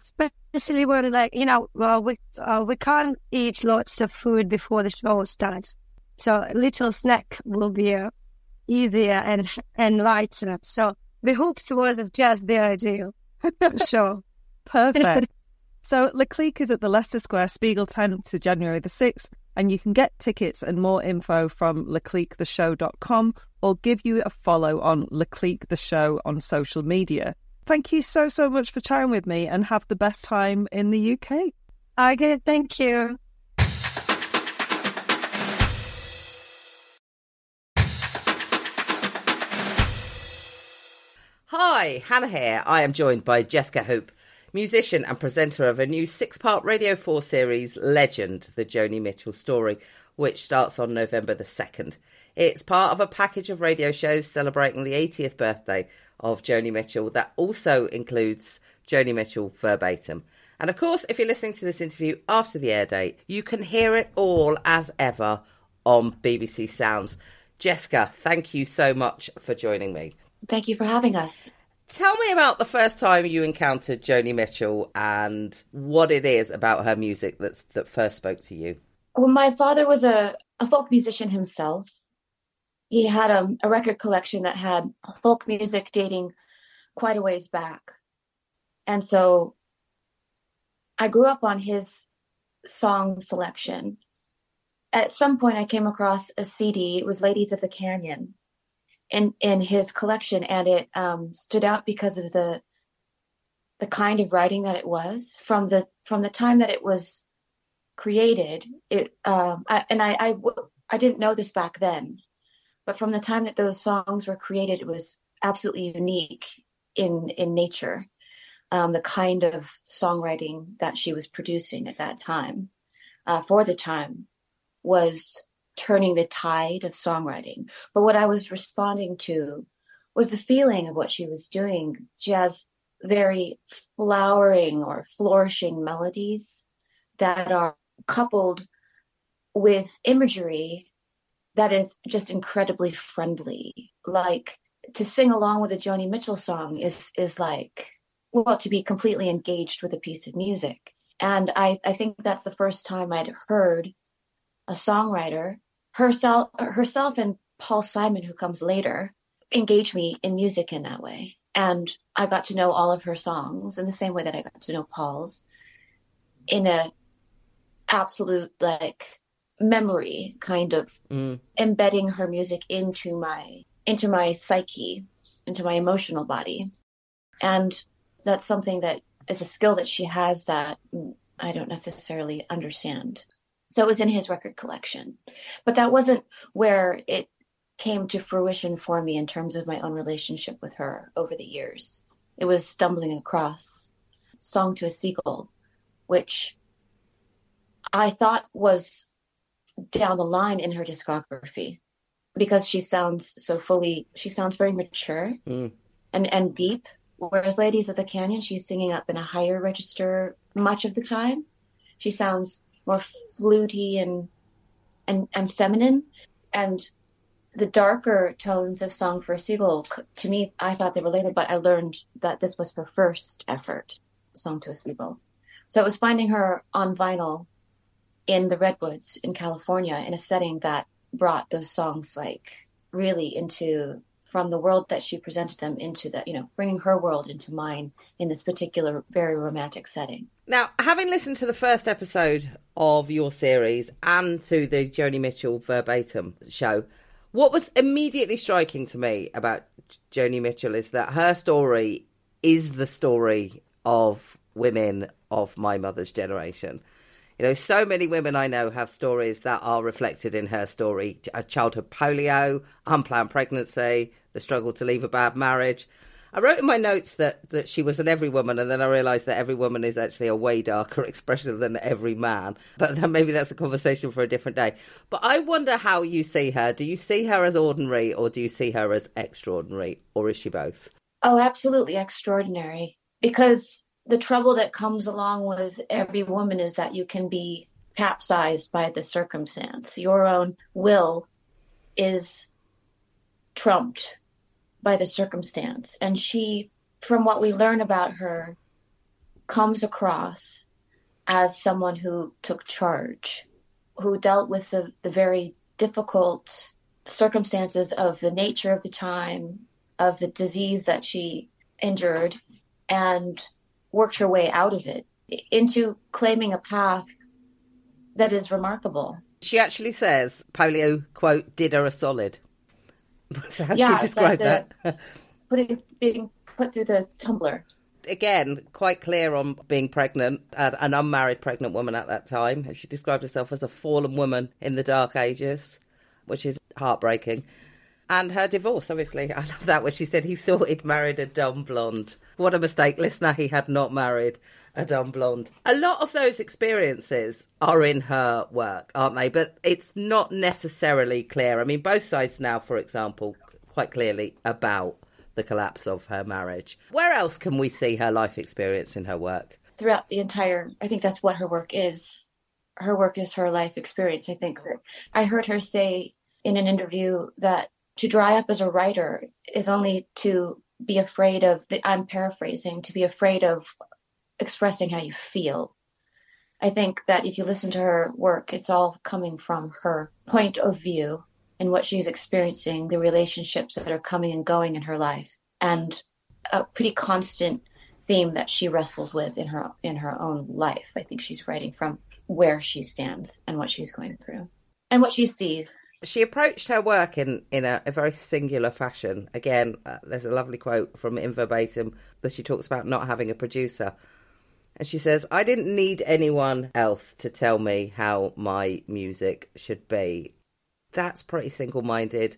Especially when, like, you know, well, we uh, we can't eat lots of food before the show starts, so a little snack will be uh, easier and and lighter. So the hoops was just the ideal, for sure. Perfect. So La Clique is at the Leicester Square Spiegeltent to January the 6th, and you can get tickets and more info from lacliquetheshow.com or give you a follow on La Clique the Show on social media. Thank you so, so much for chatting with me and have the best time in the UK. Okay, thank you. Hi, Hannah here. I am joined by Jesca Hoop, musician and presenter of a new six part Radio 4 series, Legend, the Joni Mitchell story, which starts on November the 2nd. It's part of a package of radio shows celebrating the 80th birthday of Joni Mitchell that also includes Joni Mitchell verbatim. And of course, if you're listening to this interview after the air date, you can hear it all as ever on BBC Sounds. Jesca, thank you so much for joining me. Thank you for having us. Tell me about the first time you encountered Joni Mitchell and what it is about her music that's that first spoke to you. Well, my father was a, a folk musician himself. He had a, a record collection that had folk music dating quite a ways back. And so I grew up on his song selection. At some point, I came across a CD. It was Ladies of the Canyon in in his collection, and it um, stood out because of the the kind of writing that it was from the from the time that it was created. It um, I, and I, I I didn't know this back then, but from the time that those songs were created, it was absolutely unique in in nature. Um, the kind of songwriting that she was producing at that time, uh, for the time, was turning the tide of songwriting. But what I was responding to was the feeling of what she was doing. She has very flowering or flourishing melodies that are coupled with imagery that is just incredibly friendly. Like to sing along with a Joni Mitchell song is is like well to be completely engaged with a piece of music. And I, I think that's the first time I'd heard a songwriter herself herself and Paul Simon, who comes later, engage me in music in that way. And I got to know all of her songs in the same way that I got to know Paul's in a absolute like memory kind of Mm. embedding her music into my into my psyche into my emotional body and that's something that is a skill that she has that i don't necessarily understand so it was in his record collection. But that wasn't where it came to fruition for me in terms of my own relationship with her over the years. It was stumbling across song to a seagull which i thought was down the line in her discography because she sounds so fully she sounds very mature Mm. and and deep. Whereas ladies of the canyon she's singing up in a higher register much of the time. She sounds more fluty and and and feminine. And the darker tones of song for a seagull to me i thought they were later but i learned that this was her first effort song to a seagull. So it was finding her on vinyl in the redwoods in California in a setting that brought those songs like really into from the world that she presented them into the you know bringing her world into mine in this particular very romantic setting Now, having listened to the first episode of your series and to the Joni Mitchell verbatim show, what was immediately striking to me about Joni Mitchell is that her story is the story of women of my mother's generation. You know, so many women I know have stories that are reflected in her story a childhood polio, unplanned pregnancy, the struggle to leave a bad marriage. I wrote in my notes that, that she was an every woman, and then I realised that every woman is actually a way darker expression than every man. But then maybe that's a conversation for a different day. But I wonder how you see her. Do you see her as ordinary, or do you see her as extraordinary, or is she both? Oh, absolutely extraordinary. Because the trouble that comes along with every woman is that you can be capsized by the circumstance. Your own will is trumped by the circumstance. And she, from what we learn about her, comes across as someone who took charge, who dealt with the, the very difficult circumstances of the nature of the time, of the disease that she injured, and worked her way out of it into claiming a path that is remarkable. She actually says polio, quote, did her a solid. So how Yeah, she it's like describe that? Putting being put through the tumbler. Again, quite clear on being pregnant, uh, an unmarried pregnant woman at that time. She described herself as a fallen woman in the dark ages, which is heartbreaking. And her divorce, obviously. I love that when she said he thought he'd married a dumb blonde. What a mistake. Listener, he had not married a dumb blonde. A lot of those experiences are in her work, aren't they? But it's not necessarily clear. I mean, both sides now, for example, quite clearly about the collapse of her marriage. Where else can we see her life experience in her work? throughout the entire i think that's what her work is her work is her life experience i think that i heard her say in an interview that to dry up as a writer is only to be afraid of the i'm paraphrasing to be afraid of expressing how you feel i think that if you listen to her work it's all coming from her point of view and what she's experiencing the relationships that are coming and going in her life and a pretty constant theme that she wrestles with in her in her own life. I think she's writing from where she stands and what she's going through and what she sees. She approached her work in, in a, a very singular fashion. Again, uh, there's a lovely quote from In Verbatim that she talks about not having a producer. And she says, I didn't need anyone else to tell me how my music should be. That's pretty single minded,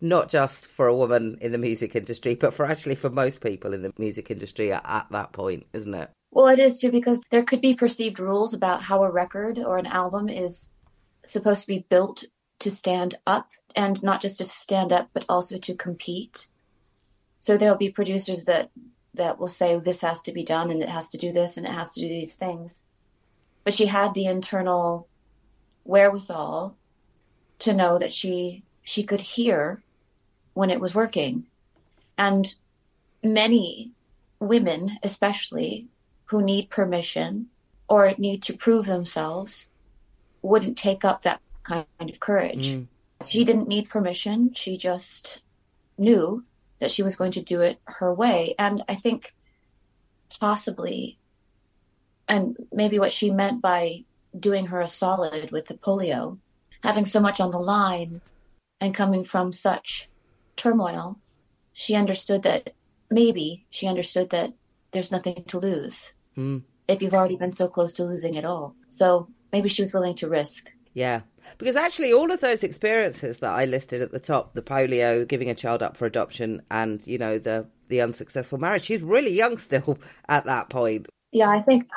not just for a woman in the music industry, but for actually for most people in the music industry at, at that point, isn't it? Well, it is too because there could be perceived rules about how a record or an album is supposed to be built to stand up and not just to stand up but also to compete. So there'll be producers that that will say this has to be done and it has to do this and it has to do these things. But she had the internal wherewithal to know that she she could hear when it was working. And many women especially who need permission or need to prove themselves wouldn't take up that kind of courage. Mm. She didn't need permission. She just knew that she was going to do it her way. And I think possibly, and maybe what she meant by doing her a solid with the polio, having so much on the line and coming from such turmoil, she understood that maybe she understood that there's nothing to lose mm. if you've already been so close to losing it all. So maybe she was willing to risk. Yeah. Because actually, all of those experiences that I listed at the top the polio, giving a child up for adoption, and, you know, the, the unsuccessful marriage, she's really young still at that point. Yeah, I think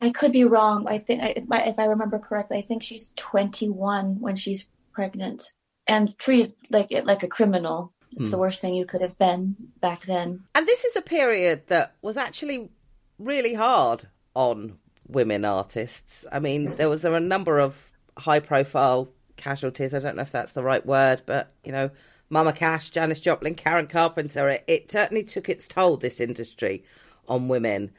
I could be wrong. I think if I, if I remember correctly, I think she's 21 when she's pregnant and treated like it like a criminal. It's the hmm. worst thing you could have been back then. And this is a period that was actually really hard on women artists. I mean, there was a number of high profile casualties. I don't know if that's the right word, but, you know, Mama Cass, Janis Joplin, Karen Carpenter, it, it certainly took its toll, this industry, on women.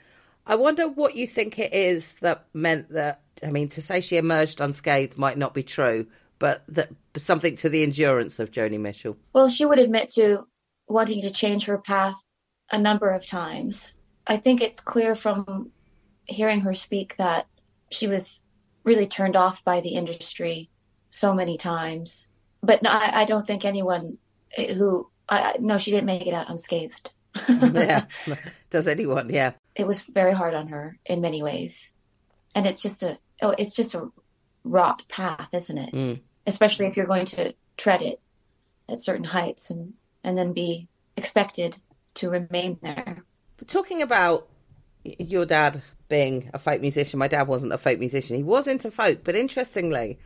I wonder what you think it is that meant that, I mean, to say she emerged unscathed might not be true, but that something to the endurance of Joni Mitchell. Well, she would admit to wanting to change her path a number of times. I think it's clear from hearing her speak that she was really turned off by the industry so many times. But no, I, I don't think anyone who, I, no, she didn't make it out unscathed. yeah. Does anyone? Yeah. it was very hard on her in many ways. And it's just a, oh, it's just a wrought path, isn't it? Mm. Especially if you're going to tread it at certain heights and, and then be expected to remain there. Talking about your dad being a folk musician, my dad wasn't a folk musician. He was into folk, but interestingly,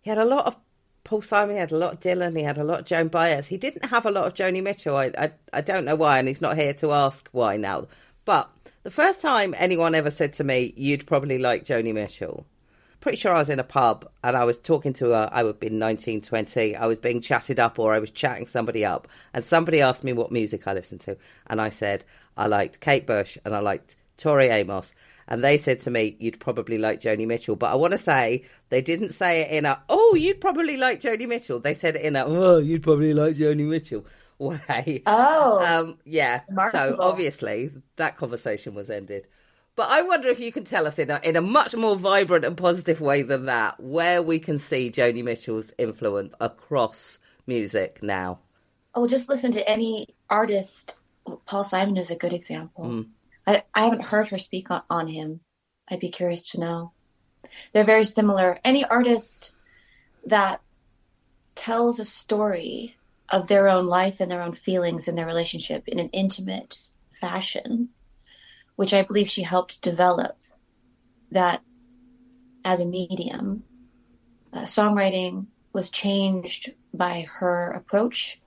he had a lot of Paul Simon, he had a lot of Dylan, he had a lot of Joan Baez. He didn't have a lot of Joni Mitchell. I, I, I don't know why, and he's not here to ask why now. But the first time anyone ever said to me, you'd probably like Joni Mitchell, pretty sure I was in a pub and I was talking to her. I would have been 19, 20. I was being chatted up or I was chatting somebody up. And somebody asked me what music I listened to. And I said, I liked Kate Bush and I liked Tori Amos. And they said to me, you'd probably like Joni Mitchell. But I want to say, they didn't say it in a, oh, you'd probably like Joni Mitchell. They said it in a, oh, you'd probably like Joni Mitchell way. Oh. Um, yeah. Remarkable. So obviously that conversation was ended. But I wonder if you can tell us in a, in a much more vibrant and positive way than that, where we can see Joni Mitchell's influence across music now. Oh, just listen to any artist. Paul Simon is a good example. I, I haven't heard her speak on, on him. I'd be curious to know. They're very similar. Any artist that tells a story of their own life and their own feelings and their relationship in an intimate fashion, which I believe she helped develop that as a medium. Uh, songwriting was changed by her approach,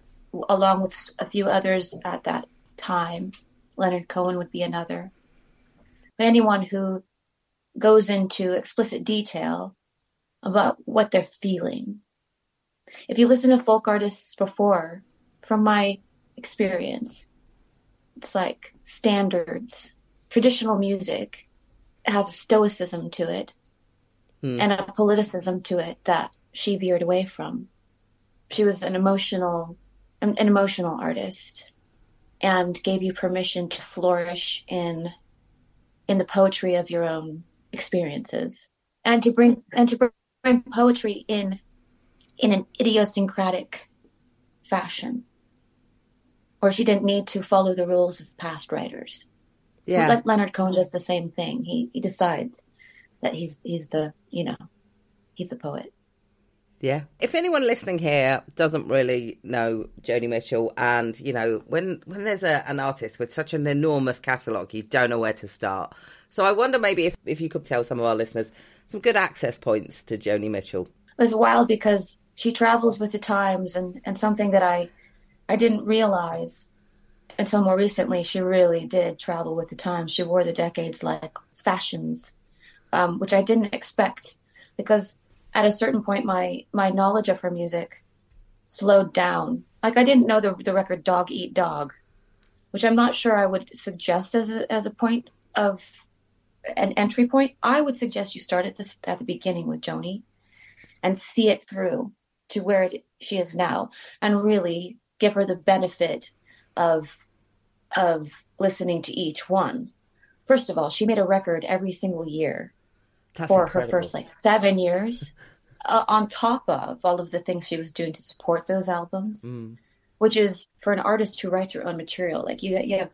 along with a few others at that time. Leonard Cohen would be another. But anyone who goes into explicit detail about what they're feeling. If you listen to folk artists before, from my experience, it's like standards. Traditional music has a stoicism to it hmm. and a politicism to it that she veered away from. She was an emotional, an, an emotional artist, and gave you permission to flourish in, in the poetry of your own experiences, and to bring and to bring poetry in, in an idiosyncratic fashion. Or she didn't need to follow the rules of past writers. Yeah. Le- Leonard Cohen does the same thing. He he decides that he's he's the you know he's the poet. Yeah. If anyone listening here doesn't really know Joni Mitchell, and you know, when when there's a, an artist with such an enormous catalogue, you don't know where to start. So I wonder maybe if, if you could tell some of our listeners some good access points to Joni Mitchell. It was wild because she travels with the times, and and something that I I didn't realize until more recently. She really did travel with the times. She wore the decades like fashions, um, which I didn't expect because at a certain point my my knowledge of her music slowed down. Like I didn't know the the record "Dog Eat Dog," which I'm not sure I would suggest as a, as a point of an entry point. I would suggest you start at this at the beginning with Joni and see it through to where it, she is now, and really give her the benefit of of listening to each one. First of all, she made a record every single year That's for incredible. her first like seven years, uh, on top of all of the things she was doing to support those albums, Mm. which is for an artist who writes her own material. Like you, you have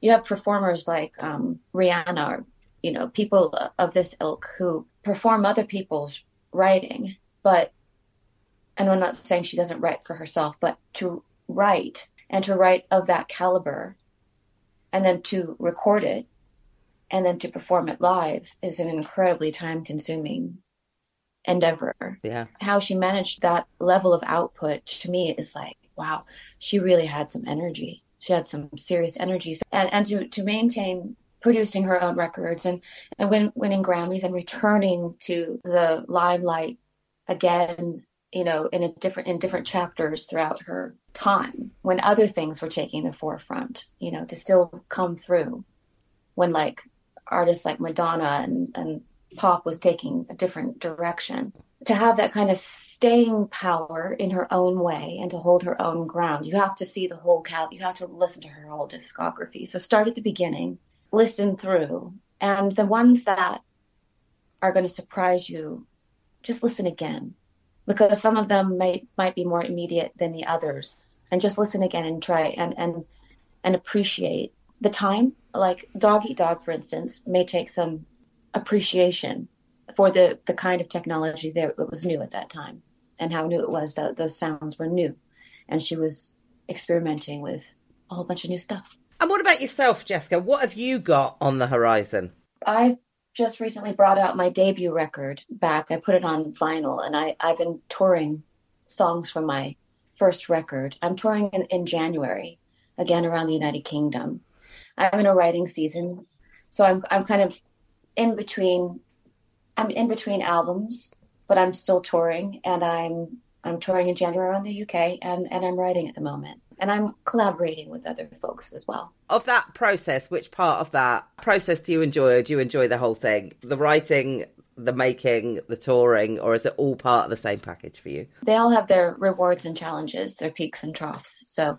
you have performers like um, Rihanna, or you know, people of this ilk who perform other people's writing, but and I'm not saying she doesn't write for herself, but to write and to write of that caliber, and then to record it and then to perform it live is an incredibly time consuming endeavor. Yeah. How she managed that level of output to me is like, wow, she really had some energy. She had some serious energy. And and to, to maintain producing her own records and, and win, winning Grammys and returning to the limelight again, you know, in a different in different chapters throughout her time when other things were taking the forefront, you know, to still come through when like artists like Madonna and, and pop was taking a different direction. To have that kind of staying power in her own way and to hold her own ground, you have to see the whole cal. You have to listen to her whole discography. So start at the beginning, listen through, and the ones that are going to surprise you, just listen again, because some of them might might be more immediate than the others, and just listen again and try and and and appreciate the time. Like Dog Eat Dog, for instance, may take some appreciation for the the kind of technology that was new at that time and how new it was that those sounds were new and she was experimenting with a whole bunch of new stuff. And what about yourself, Jesca? What have you got on the horizon? I just recently brought out my debut record back. I put it on vinyl, and I, I've been touring songs from my first record. I'm touring in, in January, again around the United Kingdom. I'm in a writing season, so I'm I'm kind of in between. I'm in between albums, but I'm still touring, and I'm I'm touring in January around the UK, and and I'm writing at the moment, and I'm collaborating with other folks as well. Of that process, which part of that process do you enjoy? Or do you enjoy the whole thing? The writing, the making, the touring, or is it all part of the same package for you? They all have their rewards and challenges, their peaks and troughs, so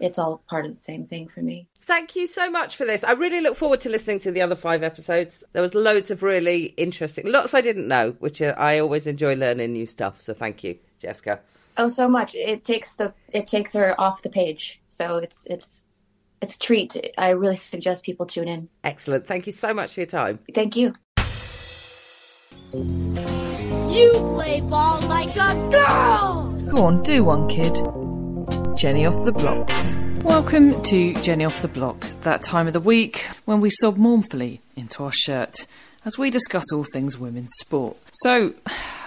it's all part of the same thing for me. Thank you so much for this. I really look forward to listening to the other five episodes. There was loads of really interesting, lots I didn't know, which uh, I always enjoy learning new stuff. So thank you, Jesca. Oh, so much. It takes the it takes her off the page, so it's it's it's a treat. I really suggest people tune in. Excellent. Thank you so much for your time. Thank you. You play ball like a girl! Go on, do one, kid. Jenny off the blocks. Welcome to Jenny Off the Blocks, that time of the week when we sob mournfully into our shirt as we discuss all things women's sport. So,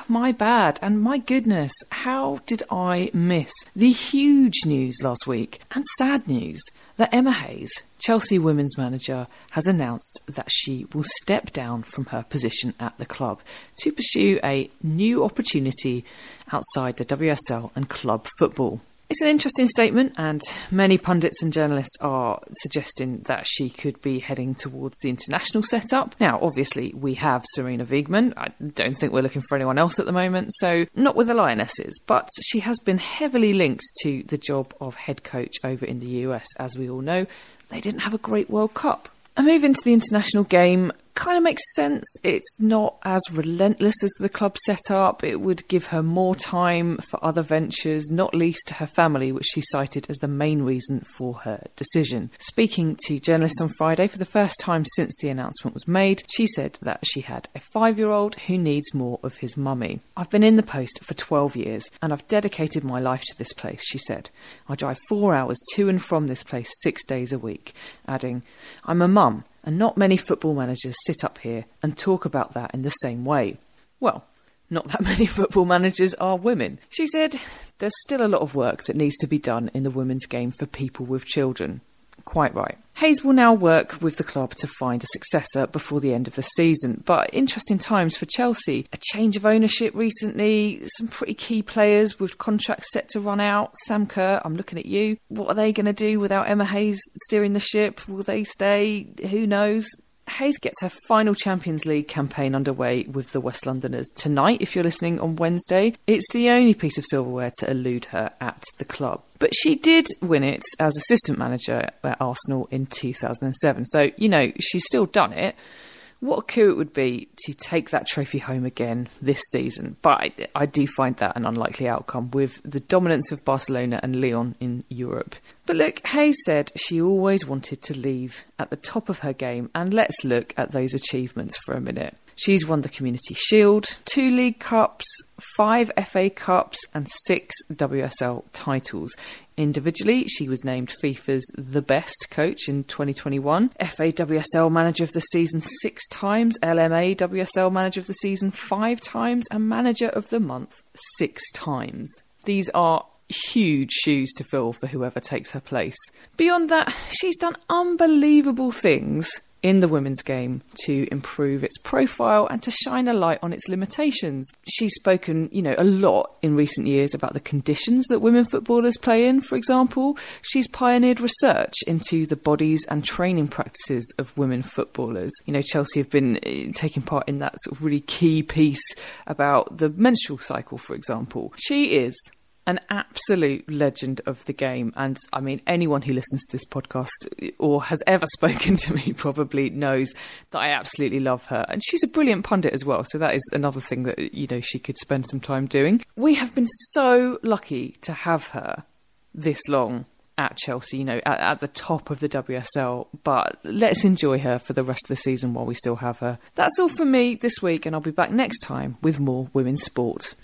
my bad, and my goodness, how did I miss the huge news last week and sad news that Emma Hayes, Chelsea women's manager, has announced that she will step down from her position at the club to pursue a new opportunity outside the WSL and club football. It's an interesting statement, and many pundits and journalists are suggesting that she could be heading towards the international setup. Now, obviously, we have Sarina Wiegman. I don't think we're looking for anyone else at the moment, so not with the Lionesses, but she has been heavily linked to the job of head coach over in the US. As we all know, they didn't have a great World Cup. A move into the international game kind of makes sense. It's not as relentless as the club setup. It would give her more time for other ventures, not least to her family, which she cited as the main reason for her decision. Speaking to journalists on Friday for the first time since the announcement was made, she said that she had a five year old who needs more of his mummy. I've been in the post for 12 years and I've dedicated my life to this place, she said. I drive four hours to and from this place six days a week, adding, I'm a mum and not many football managers sit up here and talk about that in the same way. Well, not that many football managers are women. She said, There's still a lot of work that needs to be done in the women's game for people with children. Quite right. Hayes will now work with the club to find a successor before the end of the season. But interesting times for Chelsea. A change of ownership recently, some pretty key players with contracts set to run out. Sam Kerr, I'm looking at you. What are they going to do without Emma Hayes steering the ship? Will they stay? Who knows? Hayes gets her final Champions League campaign underway with the West Londoners tonight. If you're listening on Wednesday, it's the only piece of silverware to elude her at the club. But she did win it as assistant manager at Arsenal in 2007. So, you know, she's still done it. What a coup it would be to take that trophy home again this season. But I, I do find that an unlikely outcome with the dominance of Barcelona and Lyon in Europe. But look, Hayes said she always wanted to leave at the top of her game, and let's look at those achievements for a minute. She's won the Community Shield, two League Cups, five FA Cups, and six WSL titles. Individually, she was named FIFA's the best coach in 2021, FA WSL Manager of the Season six times, LMA WSL Manager of the Season five times, and Manager of the Month six times. These are huge shoes to fill for whoever takes her place. Beyond that, she's done unbelievable things in the women's game to improve its profile and to shine a light on its limitations. She's spoken, you know, a lot in recent years about the conditions that women footballers play in, for example. She's pioneered research into the bodies and training practices of women footballers. You know, Chelsea have been uh, taking part in that sort of really key piece about the menstrual cycle, for example. She is an absolute legend of the game. And I mean, anyone who listens to this podcast or has ever spoken to me probably knows that I absolutely love her. And she's a brilliant pundit as well. So that is another thing that, you know, she could spend some time doing. We have been so lucky to have her this long at Chelsea, you know, at, at, the top of the WSL. But let's enjoy her for the rest of the season while we still have her. That's all from me this week, and I'll be back next time with more women's sport.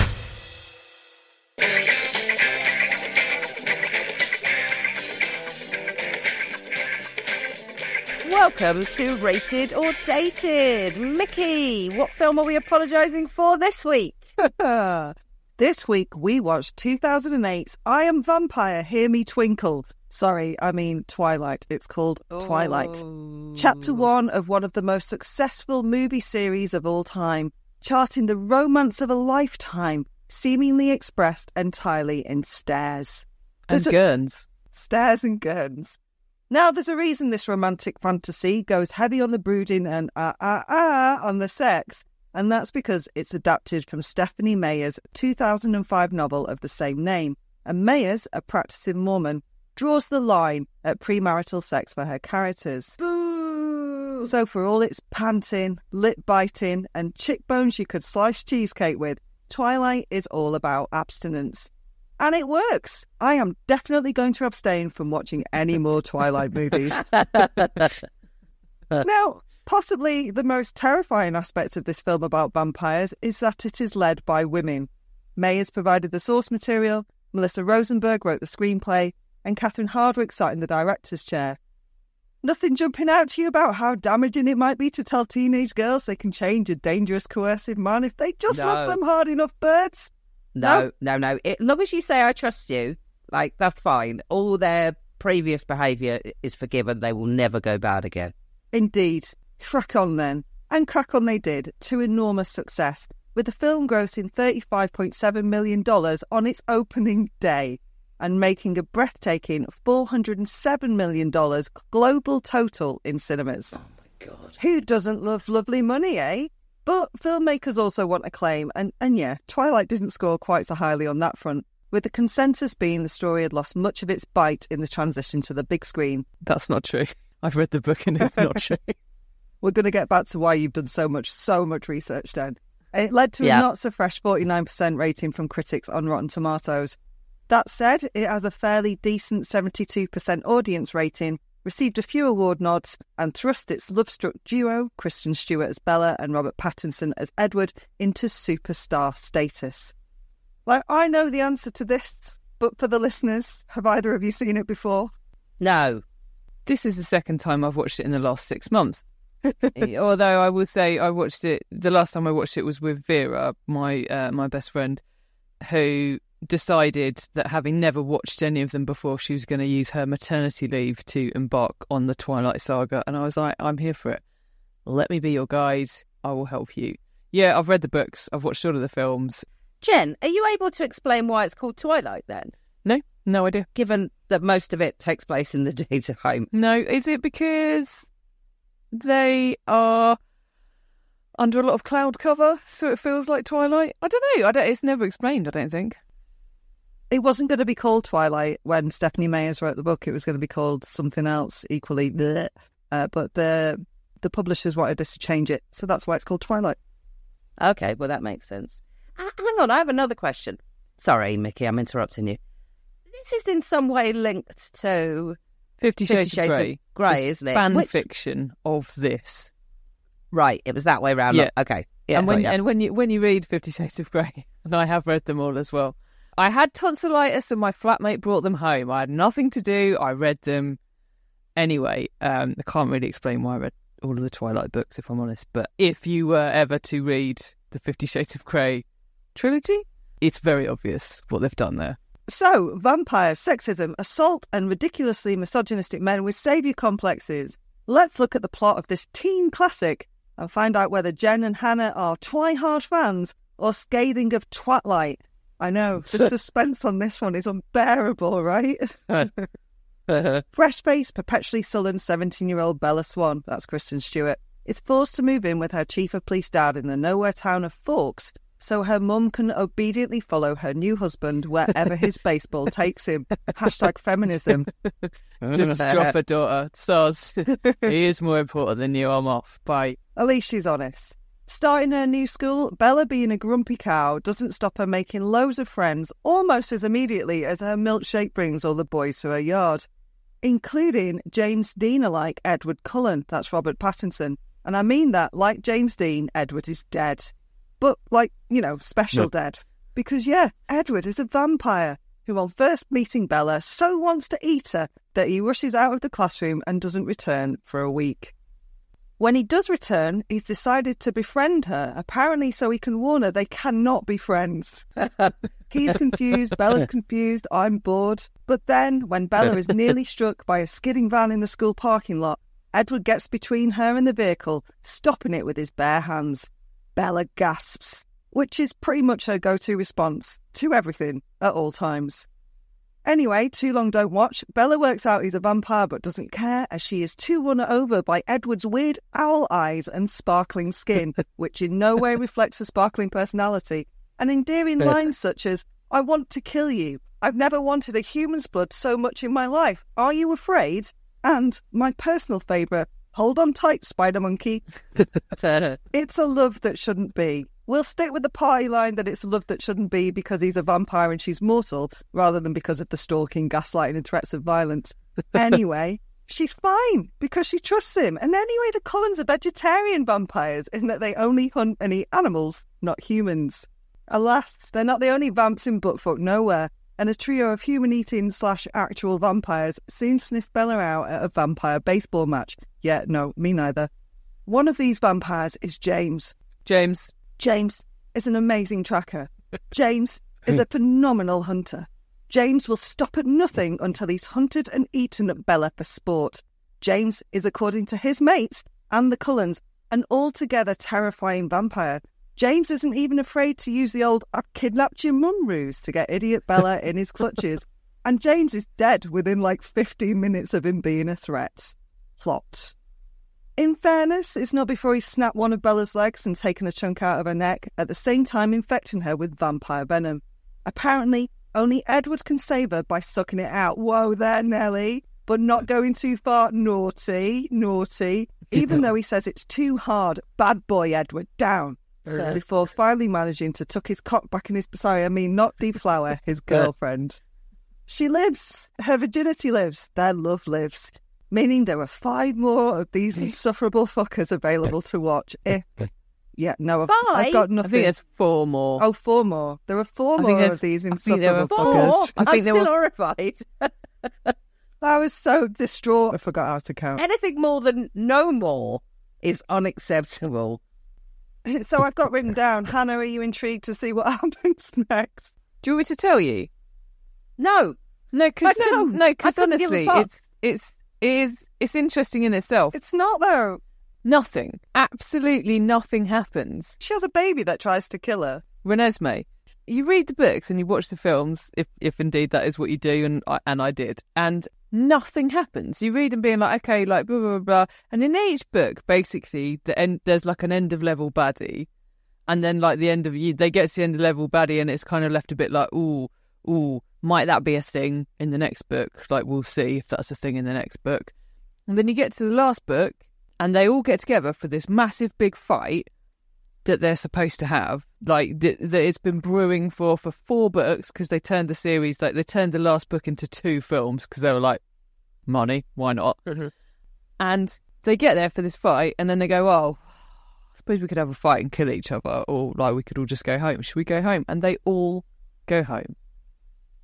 Welcome to Rated or Dated. Mickey, what film are we apologising for this week? this week we watched 2008's I Am Vampire, Hear Me Twinkle. Sorry, I mean Twilight. It's called Twilight. Oh. Chapter one of one of the most successful movie series of all time, charting the romance of a lifetime, seemingly expressed entirely in stares. And There's a- Gurns. Stares and gurns. Now, there's a reason this romantic fantasy goes heavy on the brooding and ah ah ah on the sex, and that's because it's adapted from Stephenie Meyer's 2005 novel of the same name. And Meyers, a practicing Mormon, draws the line at premarital sex for her characters. Boo! So, for all its panting, lip biting, and chick bones you could slice cheesecake with, Twilight is all about abstinence. And it works. I am definitely going to abstain from watching any more Twilight movies. now, possibly the most terrifying aspect of this film about vampires is that it is led by women. May has provided the source material, Melissa Rosenberg wrote the screenplay, and Catherine Hardwicke sat in the director's chair. Nothing jumping out to you about how damaging it might be to tell teenage girls they can change a dangerous, coercive man if they just love them hard enough, birds? No, no, no. It, long as you say I trust you, like that's fine. All their previous behaviour is forgiven. They will never go bad again. Indeed. Crack on then. And crack on they did, to enormous success, with the film grossing $35.7 million on its opening day and making a breathtaking $407 million global total in cinemas. Oh my God. Who doesn't love lovely money, eh? But filmmakers also want acclaim, and, and yeah, Twilight didn't score quite so highly on that front, with the consensus being the story had lost much of its bite in the transition to the big screen. That's not true. I've read the book and it's not true. We're going to get back to why you've done so much, so much research then. It led to Yeah. a not so fresh 49% rating from critics on Rotten Tomatoes. That said, it has a fairly decent 72% audience rating, received a few award nods, and thrust its love struck duo, Kristen Stewart as Bella and Robert Pattinson as Edward, into superstar status. Like, I know the answer to this, but for the listeners, have either of you seen it before? No. This is the second time I've watched it in the last six months. Although I will say I watched it the last time I watched it was with Vera, my uh, my best friend, who decided that having never watched any of them before, she was going to use her maternity leave to embark on the Twilight Saga, and I was like, I'm here for it. Let me be your guide. I will help you. Yeah, I've read the books. I've watched all of the films. Jen, are you able to explain why it's called Twilight then? No, no idea. Given that most of it takes place in the data home. No, is it because they are under a lot of cloud cover, so it feels like Twilight? I don't know. I don't. It's never explained. I don't think. It wasn't going to be called Twilight when Stephenie Meyers wrote the book. It was going to be called something else equally. bleh. Uh, but the the publishers wanted us to change it, so that's why it's called Twilight. Okay, well that makes sense. Uh, hang on, I have another question. Sorry, Mickey, I'm interrupting you. This is in some way linked to Fifty Shades, Shades of of Grey. Grey, is isn't it? Fan Which- fiction of this. right. It was that way around. Yeah. Okay. Yeah. and when got and when you when you read Fifty Shades of Grey, and I have read them all as well. I had tonsillitis, and my flatmate brought them home. I had nothing to do. I read them anyway. Um, I can't really explain why I read all of the Twilight books, if I'm honest. But if you were ever to read the Fifty Shades of Grey trilogy, it's very obvious what they've done there. So, vampires, sexism, assault, and ridiculously misogynistic men with saviour complexes. Let's look at the plot of this teen classic and find out whether Jen and Hannah are Twihard fans or scathing of Twatlight. I know, the suspense on this one is unbearable, right? Fresh faced, perpetually sullen 17 year old Bella Swan, that's Kristen Stewart, is forced to move in with her chief of police dad in the nowhere town of Forks so her mum can obediently follow her new husband wherever his baseball takes him. Hashtag feminism. Just drop a daughter. Soz. he is more important than you. I'm off. Bye. At least she's honest. Starting her new school, Bella being a grumpy cow doesn't stop her making loads of friends almost as immediately as her milkshake brings all the boys to her yard, including James Dean alike Edward Cullen, that's Robert Pattinson. And I mean that, like James Dean, Edward is dead. But, like, you know, special dead. Because, yeah, Edward is a vampire who, on first meeting Bella, so wants to eat her that he rushes out of the classroom and doesn't return for a week. When he does return, he's decided to befriend her, apparently so he can warn her they cannot be friends. He's confused, Bella's confused, I'm bored. But then, when Bella is nearly struck by a skidding van in the school parking lot, Edward gets between her and the vehicle, stopping it with his bare hands. Bella gasps, which is pretty much her go to response to everything at all times. Anyway, too long don't watch. Bella works out he's a vampire but doesn't care as she is too run over by Edward's weird owl eyes and sparkling skin, which in no way reflects a sparkling personality. And endearing lines such as, I want to kill you. I've never wanted a human's blood so much in my life. Are you afraid? And my personal favourite, hold on tight, Spider Monkey. it's a love that shouldn't be. We'll stick with the party line that it's love that shouldn't be because he's a vampire and she's mortal, rather than because of the stalking, gaslighting, and threats of violence. Anyway, she's fine because she trusts him. And anyway, the Cullens are vegetarian vampires in that they only hunt and eat animals, not humans. Alas, they're not the only vamps in Buttfuck Nowhere, and a trio of human eating slash actual vampires soon sniff Bella out at a vampire baseball match. Yeah, no, me neither. One of these vampires is James. James. James is an amazing tracker. James is a phenomenal hunter. James will stop at nothing until he's hunted and eaten up Bella for sport. James is, according to his mates and the Cullens, an altogether terrifying vampire. James isn't even afraid to use the old I've kidnapped your mum ruse to get idiot Bella in his clutches. And James is dead within like 15 minutes of him being a threat. Plot. In fairness, it's not before he snapped one of Bella's legs and taken a chunk out of her neck, at the same time infecting her with vampire venom. Apparently, only Edward can save her by sucking it out. Whoa there, Nelly. But not going too far. Naughty, naughty. Even though he says it's too hard. Bad boy, Edward, down. Before finally managing to tuck his cock back in his. Sorry, I mean, not deflower, his girlfriend. She lives. Her virginity lives. Their love lives meaning there are five more of these insufferable fuckers available to watch. If, yeah, no, I've, I've got I nothing. think there's four more. Oh, four more. There are four I more of these I think there insufferable are four. fuckers. I I think am still were- horrified. I was so distraught. I forgot how to count. Anything more than no more is unacceptable. So I've got written down. Hannah, are you intrigued to see what happens next? Do you want me to tell you? No, No, because I no, because couldn't give a honestly, it's it's it is it's interesting in itself. It's not though. nothing, absolutely nothing happens. She has a baby that tries to kill her. Renesmee, you read the books and you watch the films, if if indeed that is what you do, and I, and I did, and nothing happens. You read them being like, okay, like blah blah blah, blah. and in each book, basically, the end there's like an end of level baddie, and then like the end of you, they get to the end of level baddie, and it's kind of left a bit like, ooh, ooh, might that be a thing in the next book? Like we'll see if that's a thing in the next book, and then you get to the last book, and they all get together for this massive big fight that they're supposed to have, like that, that it's been brewing for for four books because they turned the series like they turned the last book into two films because they were like, money, why not? Mm-hmm. And they get there for this fight, and then they go, oh, I suppose we could have a fight and kill each other, or like we could all just go home. Should we go home? And they all go home.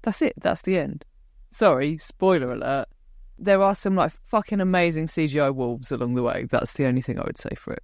That's it. That's the end. Sorry, spoiler alert. There are some like fucking amazing CGI wolves along the way. That's the only thing I would say for it.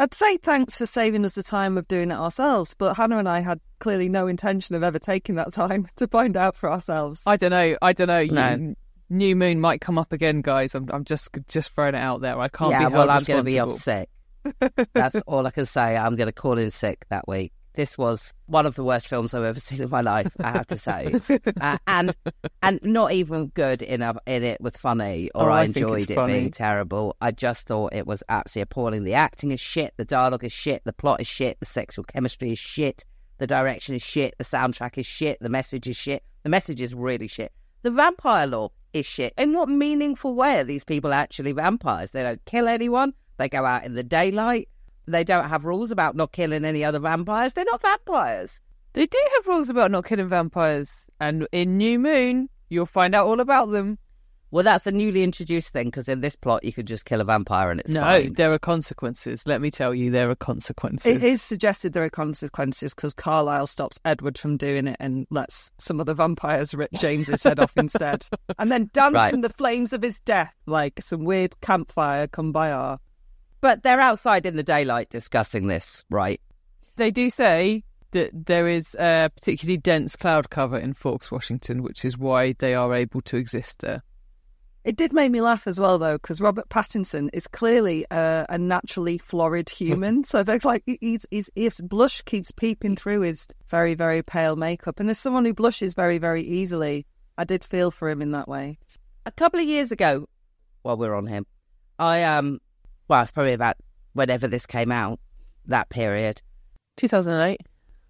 I'd say thanks for saving us the time of doing it ourselves, but Hannah and I had clearly no intention of ever taking that time to find out for ourselves. I don't know. I don't know. No. You- New Moon might come up again, guys. I'm, I'm just just throwing it out there. I can't yeah, be held well, I'm going to be responsible. off sick. That's all I can say. I'm going to call in sick that week. This was one of the worst films I've ever seen in my life. I have to say, uh, and and not even good enough in it was funny, or Oh, I, I enjoyed it funny. being terrible. I just thought it was absolutely appalling. The acting is shit. The dialogue is shit. The plot is shit. The sexual chemistry is shit. The direction is shit. The soundtrack is shit. The message is shit. The message is really shit. The vampire law is shit. In what meaningful way are these people actually vampires? They don't kill anyone. They go out in the daylight. They don't have rules about not killing any other vampires. They're not vampires. They do have rules about not killing vampires, and in New Moon, you'll find out all about them. Well, that's a newly introduced thing because in this plot you could just kill a vampire and it's no, fine. there are consequences. Let me tell you, there are consequences. It is suggested there are consequences because Carlisle stops Edward from doing it and lets some of the vampires rip James's head off instead, and then dance Right. in the flames of his death like some weird campfire Kumbaya. But they're outside in the daylight discussing this, right? They do say that there is a particularly dense cloud cover in Forks, Washington, which is why they are able to exist there. It did make me laugh as well, though, because Robert Pattinson is clearly a, a naturally florid human. so they're like, he's, he's, if blush keeps peeping through his very, very pale makeup, and as someone who blushes very, very easily, I did feel for him in that way. A couple of years ago, while we're on him, I um, well, it's probably about whenever this came out, that period. 2008.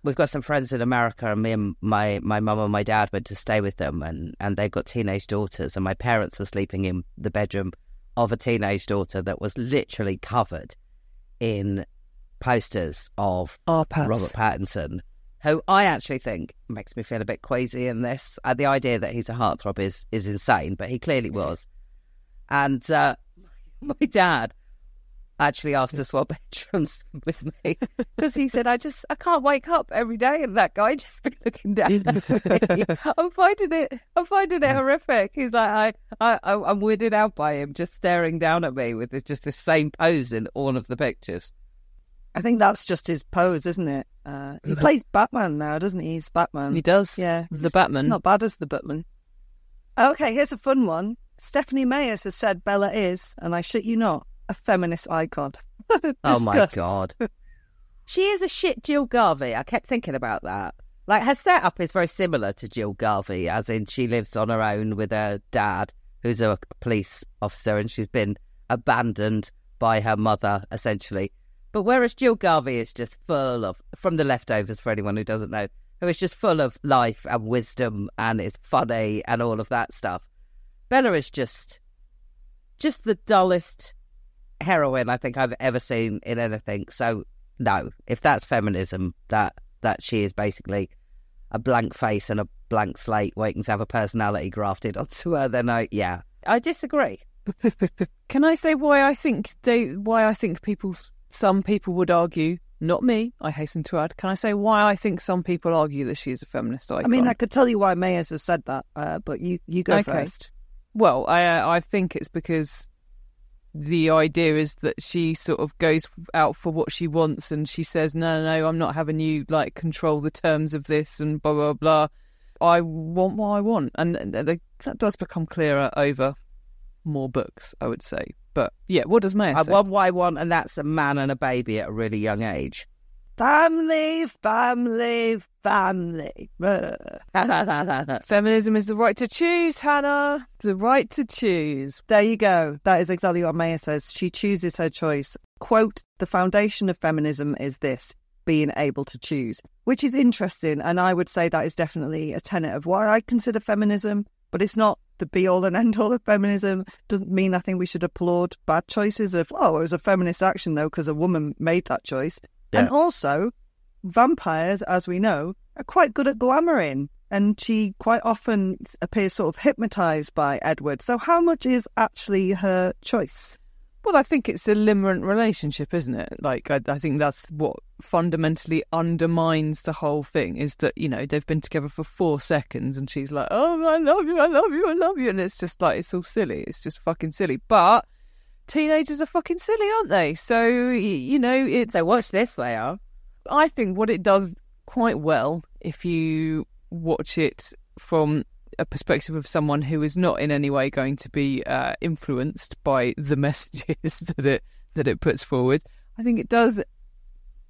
We've got some friends in America, and me and my my mum and my dad went to stay with them, and and they've got teenage daughters, and my parents were sleeping in the bedroom of a teenage daughter that was literally covered in posters of. Robert Pattinson, who I actually think makes me feel a bit queasy in this. Uh, the idea that he's a heartthrob is is insane, but he clearly was. And uh, my dad actually asked to swap bedrooms with me because he said, "I just I can't wake up every day and that guy just be looking down. I'm finding it I'm finding it horrific." He's like, "I I I'm weirded out by him just staring down at me with just the same pose in all of the pictures." I think that's just his pose, isn't it? Uh, he plays Batman now, doesn't he? He's Batman. He does. Yeah, The Batman. It's not bad as the Batman. Okay, here's a fun one. Stephenie Meyers has said Bella is, and I shit you not, a feminist icon. Oh my god. she is a shit Jill Garvey. I kept thinking about that. Like her setup is very similar to Jill Garvey, as in she lives on her own with her dad, who's a police officer, and she's been abandoned by her mother, essentially. But whereas Jill Garvey is just full of, from the leftovers for anyone who doesn't know, who is just full of life and wisdom and is funny and all of that stuff. Bella is just, just the dullest heroine I think I've ever seen in anything. So no, if that's feminism, that that she is basically a blank face and a blank slate waiting to have a personality grafted onto her, then I yeah, I disagree. Can I say why I think they why I think people some people would argue not me I hasten to add can I say why I think some people argue that she is a feminist icon I mean, I could tell you why Meyers has said that, uh, but you, you go Okay. first. Well, I uh, I think it's because the idea is that she sort of goes out for what she wants, and she says, "No, no, no, I'm not having you like control the terms of this," and blah blah blah. I want what I want, and, and that that does become clearer over more books, I would say. But yeah, what does Meyer I say? want what I want, and that's a man and a baby at a really young age. Family, family, family. Feminism is the right to choose, Hannah. The right to choose. There you go. That is exactly what Meyer says. She chooses her choice. Quote, the foundation of feminism is this being able to choose, which is interesting. And I would say that is definitely a tenet of what I consider feminism, but it's not the be all and end all of feminism. Doesn't mean I think we should applaud bad choices of, oh, it was a feminist action though, because a woman made that choice. And also, vampires, as we know, are quite good at glamoring. And she quite often appears sort of hypnotized by Edward. So, how much is actually her choice? Well, I think it's a limerent relationship, isn't it? Like, I, I think that's what fundamentally undermines the whole thing is that, you know, they've been together for four seconds and she's like, oh, I love you, I love you, I love you. And it's just like, it's all silly. It's just fucking silly. But teenagers are fucking silly, aren't they? So, you know, it's. So watch this, they are. I think what it does quite well, if you watch it from a perspective of someone who is not in any way going to be uh, influenced by the messages that it that it puts forward, I think it does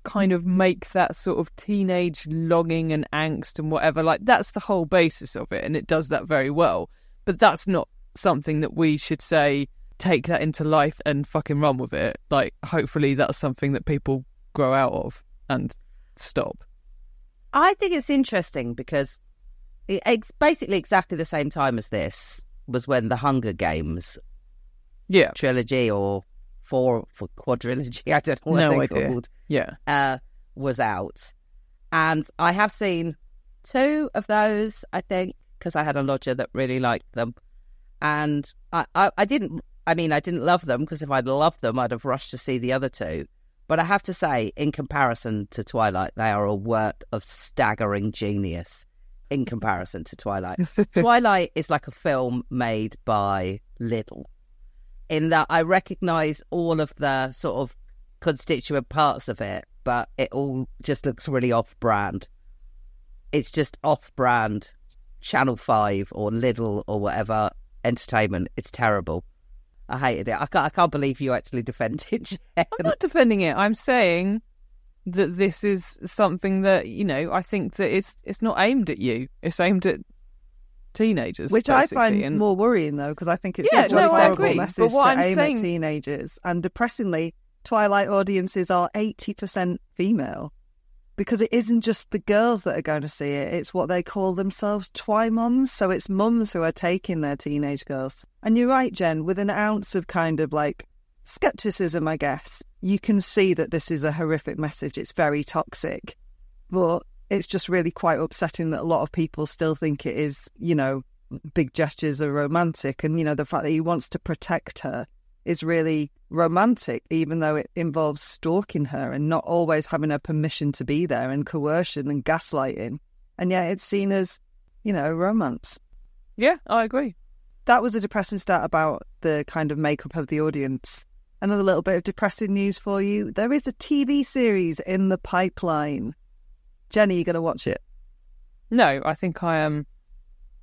kind of make that sort of teenage longing and angst and whatever like that's the whole basis of it and it does that very well but that's not something that we should say take that into life and fucking run with it like hopefully that's something that people grow out of and stop I think it's interesting because it's basically exactly the same time as this was when the Hunger Games yeah trilogy or four for quadrilogy, I don't know what No they're idea. called, yeah uh, was out. And I have seen two of those, I think, because I had a lodger that really liked them. And I, I, I didn't, I mean, I didn't love them because if I'd loved them, I'd have rushed to see the other two. But I have to say, in comparison to Twilight, they are a work of staggering genius in comparison to Twilight. Twilight is like a film made by Lidl. in that I recognise all of the sort of constituent parts of it, but it all just looks really off brand. It's just off brand Channel 5 or Lidl or whatever entertainment. It's terrible. I hated it. I can't, I can't believe you actually defended Jen. I'm not defending it. I'm saying that this is something that you know. I think that it's it's not aimed at you. It's aimed at teenagers, Which I find and- more worrying though, because I think it's Yeah, such a no, I horrible agree. But message what to I'm aim saying- at teenagers. And depressingly, Twilight audiences are eighty percent female. Because it isn't just the girls that are going to see it, it's what they call themselves twi mums. So it's mums who are taking their teenage girls. And you're right, Jen, with an ounce of kind of like skepticism, I guess, you can see that this is a horrific message. It's very toxic. But it's just really quite upsetting that a lot of people still think it is, you know, big gestures are romantic. And, you know, the fact that he wants to protect her is really romantic, even though it involves stalking her and not always having her permission to be there and coercion and gaslighting. And yet it's seen as, you know, romance. yeah, I agree. That was a depressing stat about the kind of makeup of the audience. Another little bit of depressing news for you. There is a TV series in the pipeline. Jenny, you going to watch it? No, I think I am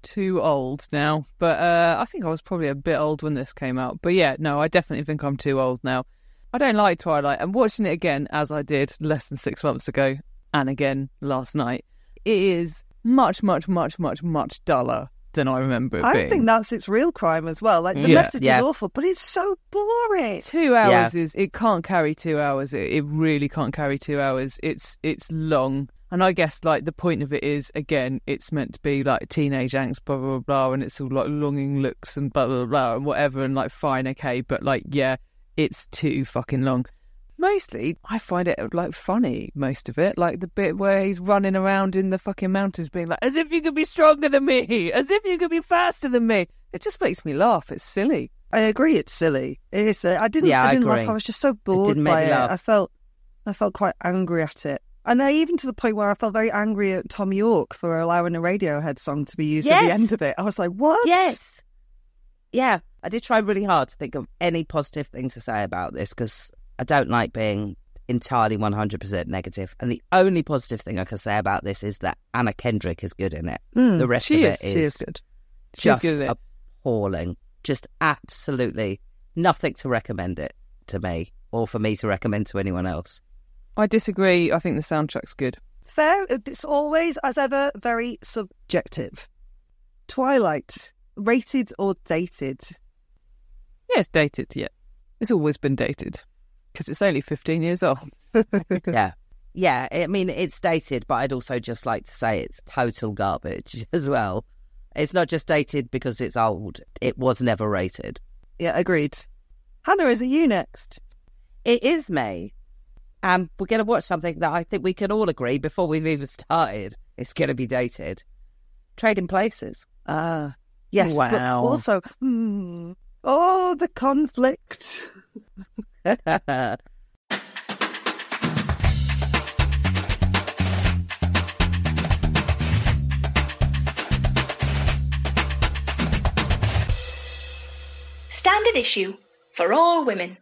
too old now. But uh, I think I was probably a bit old when this came out. But yeah, no, I definitely think I'm too old now. I don't like Twilight. And watching it again, as I did less than six months ago, and again last night, it is much, much, much, much, much duller than I remember it I being. think that's its real crime as well. Like the Yeah. message Yeah. is awful, but it's so boring. Two hours Yeah. is it can't carry two hours. It, it really can't carry two hours. It's it's long, and I guess like the point of it is again, it's meant to be like teenage angst, blah blah blah, and it's all like longing looks and blah blah blah and whatever, and like fine, okay, but like yeah, it's too fucking long. Mostly, I find it like funny. Most of it, like the bit where he's running around in the fucking mountains, being like, "As if you could be stronger than me, as if you could be faster than me." It just makes me laugh. It's silly. I agree, it's silly. It is. uh, I didn't. Yeah, I I didn't laugh. agree. I was just so bored didn't make by me it. laugh. I felt, I felt quite angry at it, and I, even to the point where I felt very angry at Thom Yorke for allowing a Radiohead song to be used at the end of it. I was like, what? Yes. Yeah, I did try really hard to think of any positive thing to say about this because I don't like being entirely 100% negative. And the only positive thing I can say about this is that Anna Kendrick is good in it. Hmm. The rest of is. it She is good. She's just good at it. appalling. Just absolutely nothing to recommend it to me or for me to recommend to anyone else. I disagree. I think the soundtrack's good. Fair. It's always, as ever, very subjective. Twilight, rated or dated? Yeah, it's dated. Yeah, it's always been dated because it's only fifteen years old. yeah. Yeah, I mean, it's dated, but I'd also just like to say it's total garbage as well. It's not just dated because it's old, it was never rated. Yeah, agreed. Hannah, is it you next? It is me. And we're going to watch something that I think we can all agree before we've even started. It's going to be dated. Trading Places. Ah, yes. But Wow. also, hmm, oh, the conflict. Standard issue for all women.